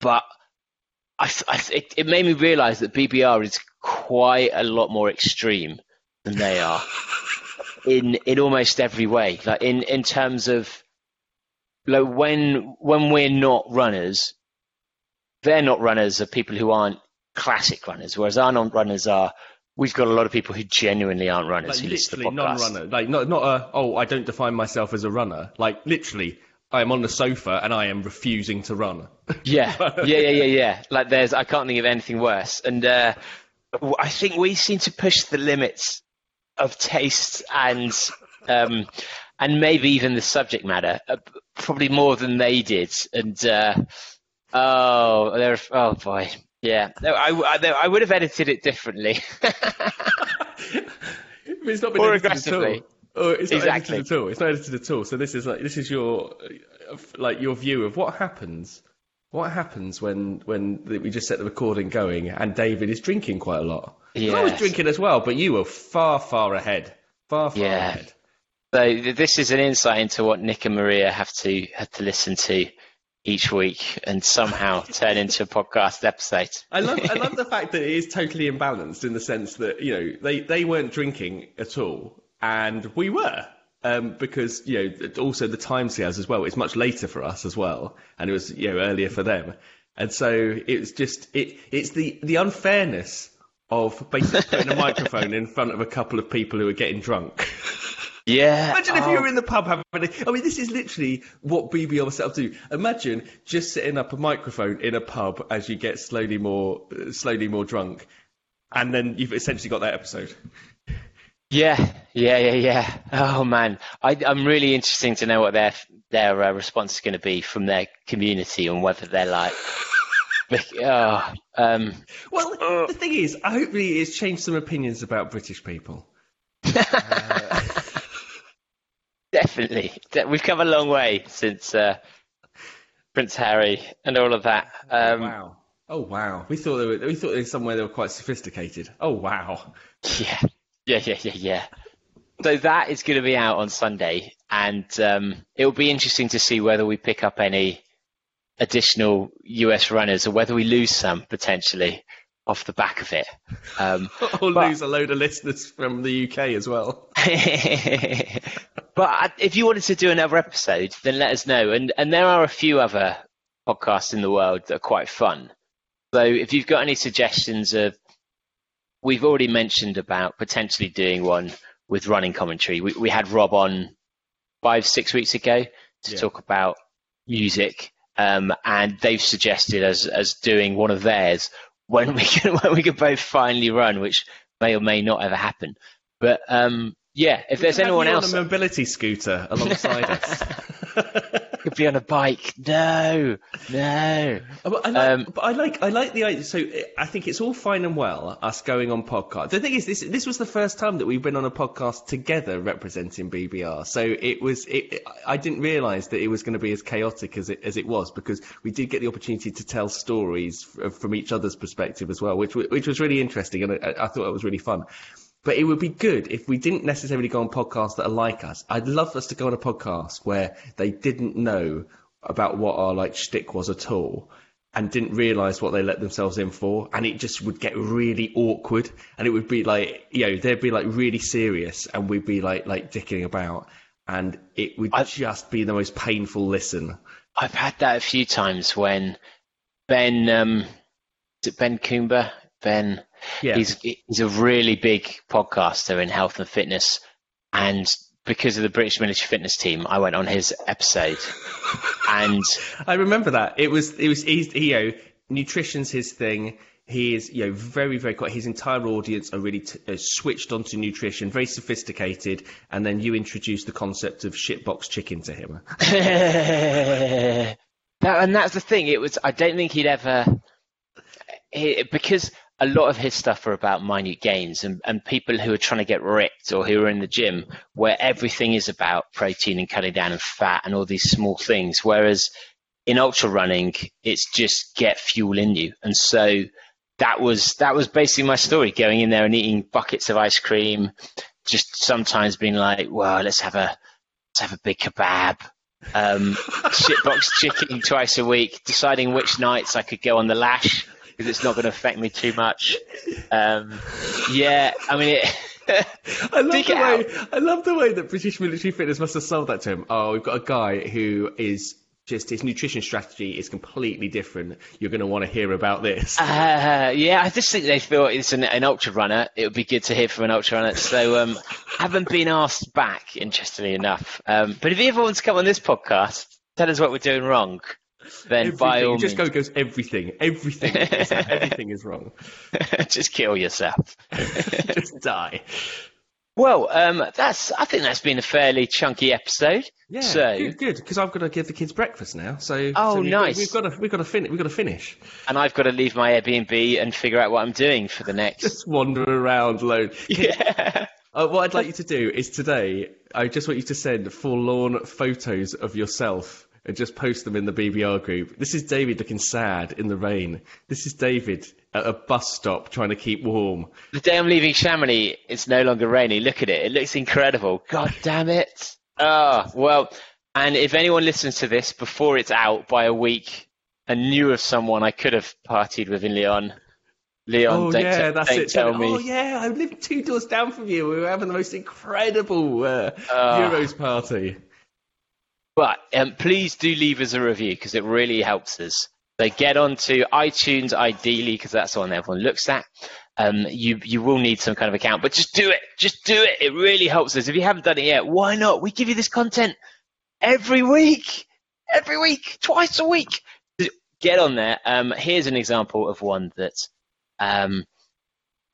But I, I it, it made me realise that BBR is quite a lot more extreme than they are in in almost every way. Like in in terms of like when when we're not runners, they're not runners are people who aren't classic runners, whereas our non-runners are. We've got a lot of people who genuinely aren't runners
Like
who listen to the
literally non-runner. Like not not a. Oh, I don't define myself as a runner. Like literally, I am on the sofa and I am refusing to run.
Yeah, yeah, yeah, yeah, yeah. Like there's, I can't think of anything worse. And uh, I think we seem to push the limits of taste and um, and maybe even the subject matter, uh, probably more than they did. And uh, oh, they're oh boy, yeah. No, I, I, I would have edited it differently.
it's not been
Or
edited
aggressively.
at all. Oh, it's not
Exactly.
edited at all. It's not edited at all. So this is like this is your like your view of what happens. What happens when when we just set the recording going and David is drinking quite a lot? 'Cause I was drinking as well, but you were far far ahead. Far far
Yeah.
ahead.
So this is an insight into what Nick and Maria have to have to listen to each week and somehow turn into a podcast episode.
I love I love the fact that it is totally imbalanced in the sense that you know they they weren't drinking at all and we were. Um, because you know also the time scales as well. It's much later for us as well, and it was you know earlier for them, and so it's just it it's the the unfairness of basically putting a microphone in front of a couple of people who are getting drunk.
Yeah.
Imagine if
oh,
you were in the pub having. A, I mean, this is literally what was set up to do. Imagine just setting up a microphone in a pub as you get slowly more, uh, slowly more drunk, and then you've essentially got that episode.
Yeah, yeah, yeah, yeah. Oh man, I, I'm really interested to know what their their uh, response is going to be from their community and whether they're like, oh, um,
Well,
Uh.
the thing is, I hopefully it's changed some opinions about British people.
definitely. We've come a long way since uh, Prince Harry and all of that. Um,
wow. Oh wow, we thought they were, we thought they were somewhere they were quite sophisticated. Oh wow.
Yeah, yeah, yeah, yeah, yeah. So that is going to be out on Sunday, and um, it'll be interesting to see whether we pick up any additional US runners or whether we lose some potentially off the back of it. Um,
or but, lose a load of listeners from the UK as well.
but if you wanted to do another episode, then let us know. And and there are a few other podcasts in the world that are quite fun. So if you've got any suggestions of, we've already mentioned about potentially doing one with running commentary. We we had Rob on five six weeks ago to yeah. talk about music. Um, and they've suggested as as doing one of theirs when we can when we can both finally run, which may or may not ever happen. But um, yeah, if we there's anyone else
on a mobility scooter alongside us.
could be on a bike. No, no.
Uh, but I like, um, but I like, I like the idea. So uh, I think it's all fine and well us going on podcast. The thing is, this this was the first time that we've been on a podcast together representing BBR. So it was, it, I didn't realise that it was going to be as chaotic as it as it was because we did get the opportunity to tell stories from each other's perspective as well, which which was really interesting, and I, I thought it was really fun. But it would be good if we didn't necessarily go on podcasts that are like us. I'd love us to go on a podcast where they didn't know about what our like shtick was at all and didn't realise what they let themselves in for, and it just would get really awkward, and it would be like, you know, they'd be like really serious, and we'd be like like dicking about, and it would I've, just be the most painful listen.
I've had that a few times when Ben, um, is it Ben Coomber? Ben, yeah. he's he's a really big podcaster in health and fitness, and because of the British military fitness team, I went on his episode, and
I remember that it was it was he's, you know nutrition's his thing. He is, you know, very, very. His entire audience are really t- uh, switched onto nutrition, very sophisticated. And then you introduce the concept of shitbox chicken to him.
that, and that's the thing. It was. I don't think he'd ever. He, because a lot of his stuff are about minute gains and, and people who are trying to get ripped or who are in the gym where everything is about protein and cutting down on fat and all these small things. Whereas in ultra running, it's just get fuel in you. And so that was that was basically my story, going in there and eating buckets of ice cream, just sometimes being like, well, let's have a let's have a big kebab. Um, shitbox chicken twice a week, deciding which nights I could go on the lash because it's not going to affect me too much. Um, yeah, I mean, it,
I love the way I love the way that British military fitness must have sold that to him. Oh, we've got a guy who is just his nutrition strategy is completely different. You're going to want to hear about this.
Uh, yeah, I just think they thought it's an, an, ultra runner. It would be good to hear from an ultra runner. So, um, haven't been asked back, interestingly enough. Um, but if you ever want to come on this podcast, tell us what we're doing wrong then everything. by all you
just
means.
go goes everything, everything, everything is wrong.
just kill yourself.
just die.
Well, um, that's. I think that's been a fairly chunky episode.
Yeah, so, good, good. Because I've got to give the kids breakfast now. So,
oh,
so we've
nice.
Got, we've got to, we've got to finish. We've got to finish.
And I've got to leave my Airbnb and figure out what I'm doing for the next.
Just wander around, alone.
Yeah.
Uh, what I'd like you to do is today, I just want you to send forlorn photos of yourself and just post them in the BBR group. This is David looking sad in the rain. This is David at a bus stop trying to keep warm.
The day I'm leaving Chamonix, it's no longer rainy. Look at it. It looks incredible. God damn it. Oh, well, and if anyone listens to this before it's out by a week and knew of someone I could have partied with in Lyon, Leon,
oh, yeah,
that's
don't
it. tell
me.
Oh,
yeah, I lived two doors down from you. We were having the most incredible uh, uh, Euros party.
But um, please do leave us a review because it really helps us. So get onto iTunes ideally because that's the one everyone looks at. Um, you you will need some kind of account, but just do it. Just do it. It really helps us. If you haven't done it yet, why not? We give you this content every week, every week, twice a week. Get on there. Um, here's an example of one that um,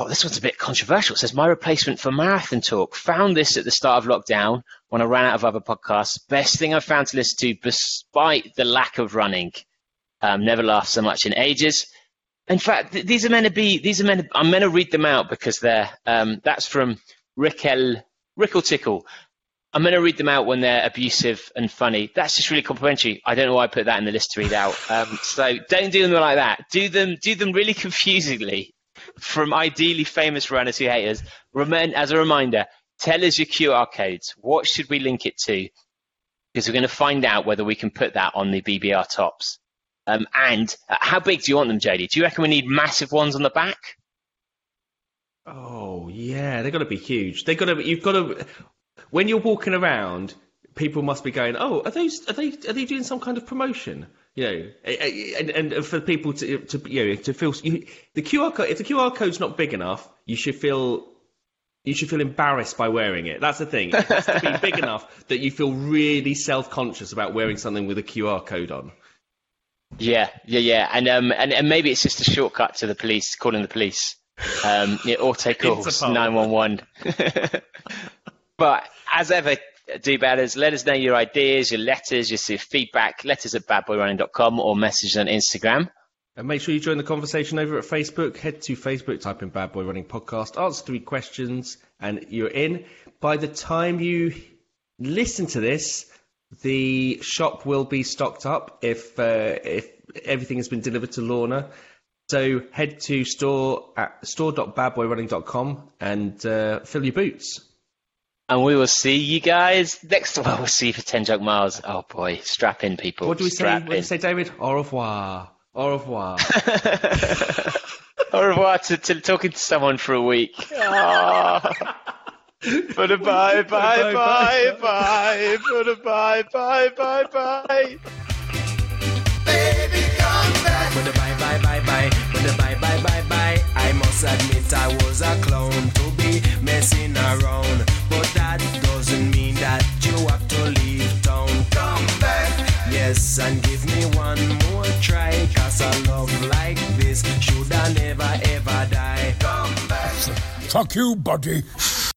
Oh, this one's a bit controversial. It says my replacement for Marathon Talk. Found this at the start of lockdown when I ran out of other podcasts. Best thing I've found to listen to, despite the lack of running. Um, never laughed so much in ages. In fact, th- these are meant to be. These are meant. To, I'm meant to read them out because they're. Um, that's from Rickel Rickle Tickle. I'm going to read them out when they're abusive and funny. That's just really complimentary. I don't know why I put that in the list to read out. Um, so don't do them like that. Do them, do them really confusingly from ideally famous runners who hate us. Remain, as a reminder, tell us your QR codes. What should we link it to? Because we're going to find out whether we can put that on the BBR tops. Um, and uh, how big do you want them, Jody? Do you reckon we need massive ones on the back?
Oh yeah, they've got to be huge. They've got to. You've got to. When you're walking around, people must be going, "Oh, are those? Are they? Are they doing some kind of promotion?" You know, and, and for people to, to you know to feel you, the QR code. If the QR code's not big enough, you should feel you should feel embarrassed by wearing it. That's the thing. It has to be big enough that you feel really self-conscious about wearing something with a QR code on.
Yeah, yeah, yeah, and um, and, and maybe it's just a shortcut to the police calling the police. Um, yeah, auto calls nine one one. But as ever, do betters. Let us know your ideas, your letters, your feedback. Letters at badboyrunning.com or message on Instagram.
And make sure you join the conversation over at Facebook. Head to Facebook, type in Bad Boy Running Podcast, answer three questions, and you're in. By the time you listen to this, the shop will be stocked up if uh, if everything has been delivered to Lorna. So head to store at store.badboyrunning.com and uh, fill your boots.
And we will see you guys next. Well, we'll see you for ten junk miles. Oh boy, strap in, people.
What do we
strap
say? What do we say, David? Au revoir. Au revoir.
Au revoir to, to, talking to someone for a week. Oh. But a bye, bye, bye, bye. But a bye, bye, bye, bye.
Baby, come back. But a bye, bye, bye, bye. But a bye, bye, bye, bye. I must admit I was a clown to be messing around. And give me one more try. Cause a love like this should I never ever die. Come back.
Fuck you, buddy.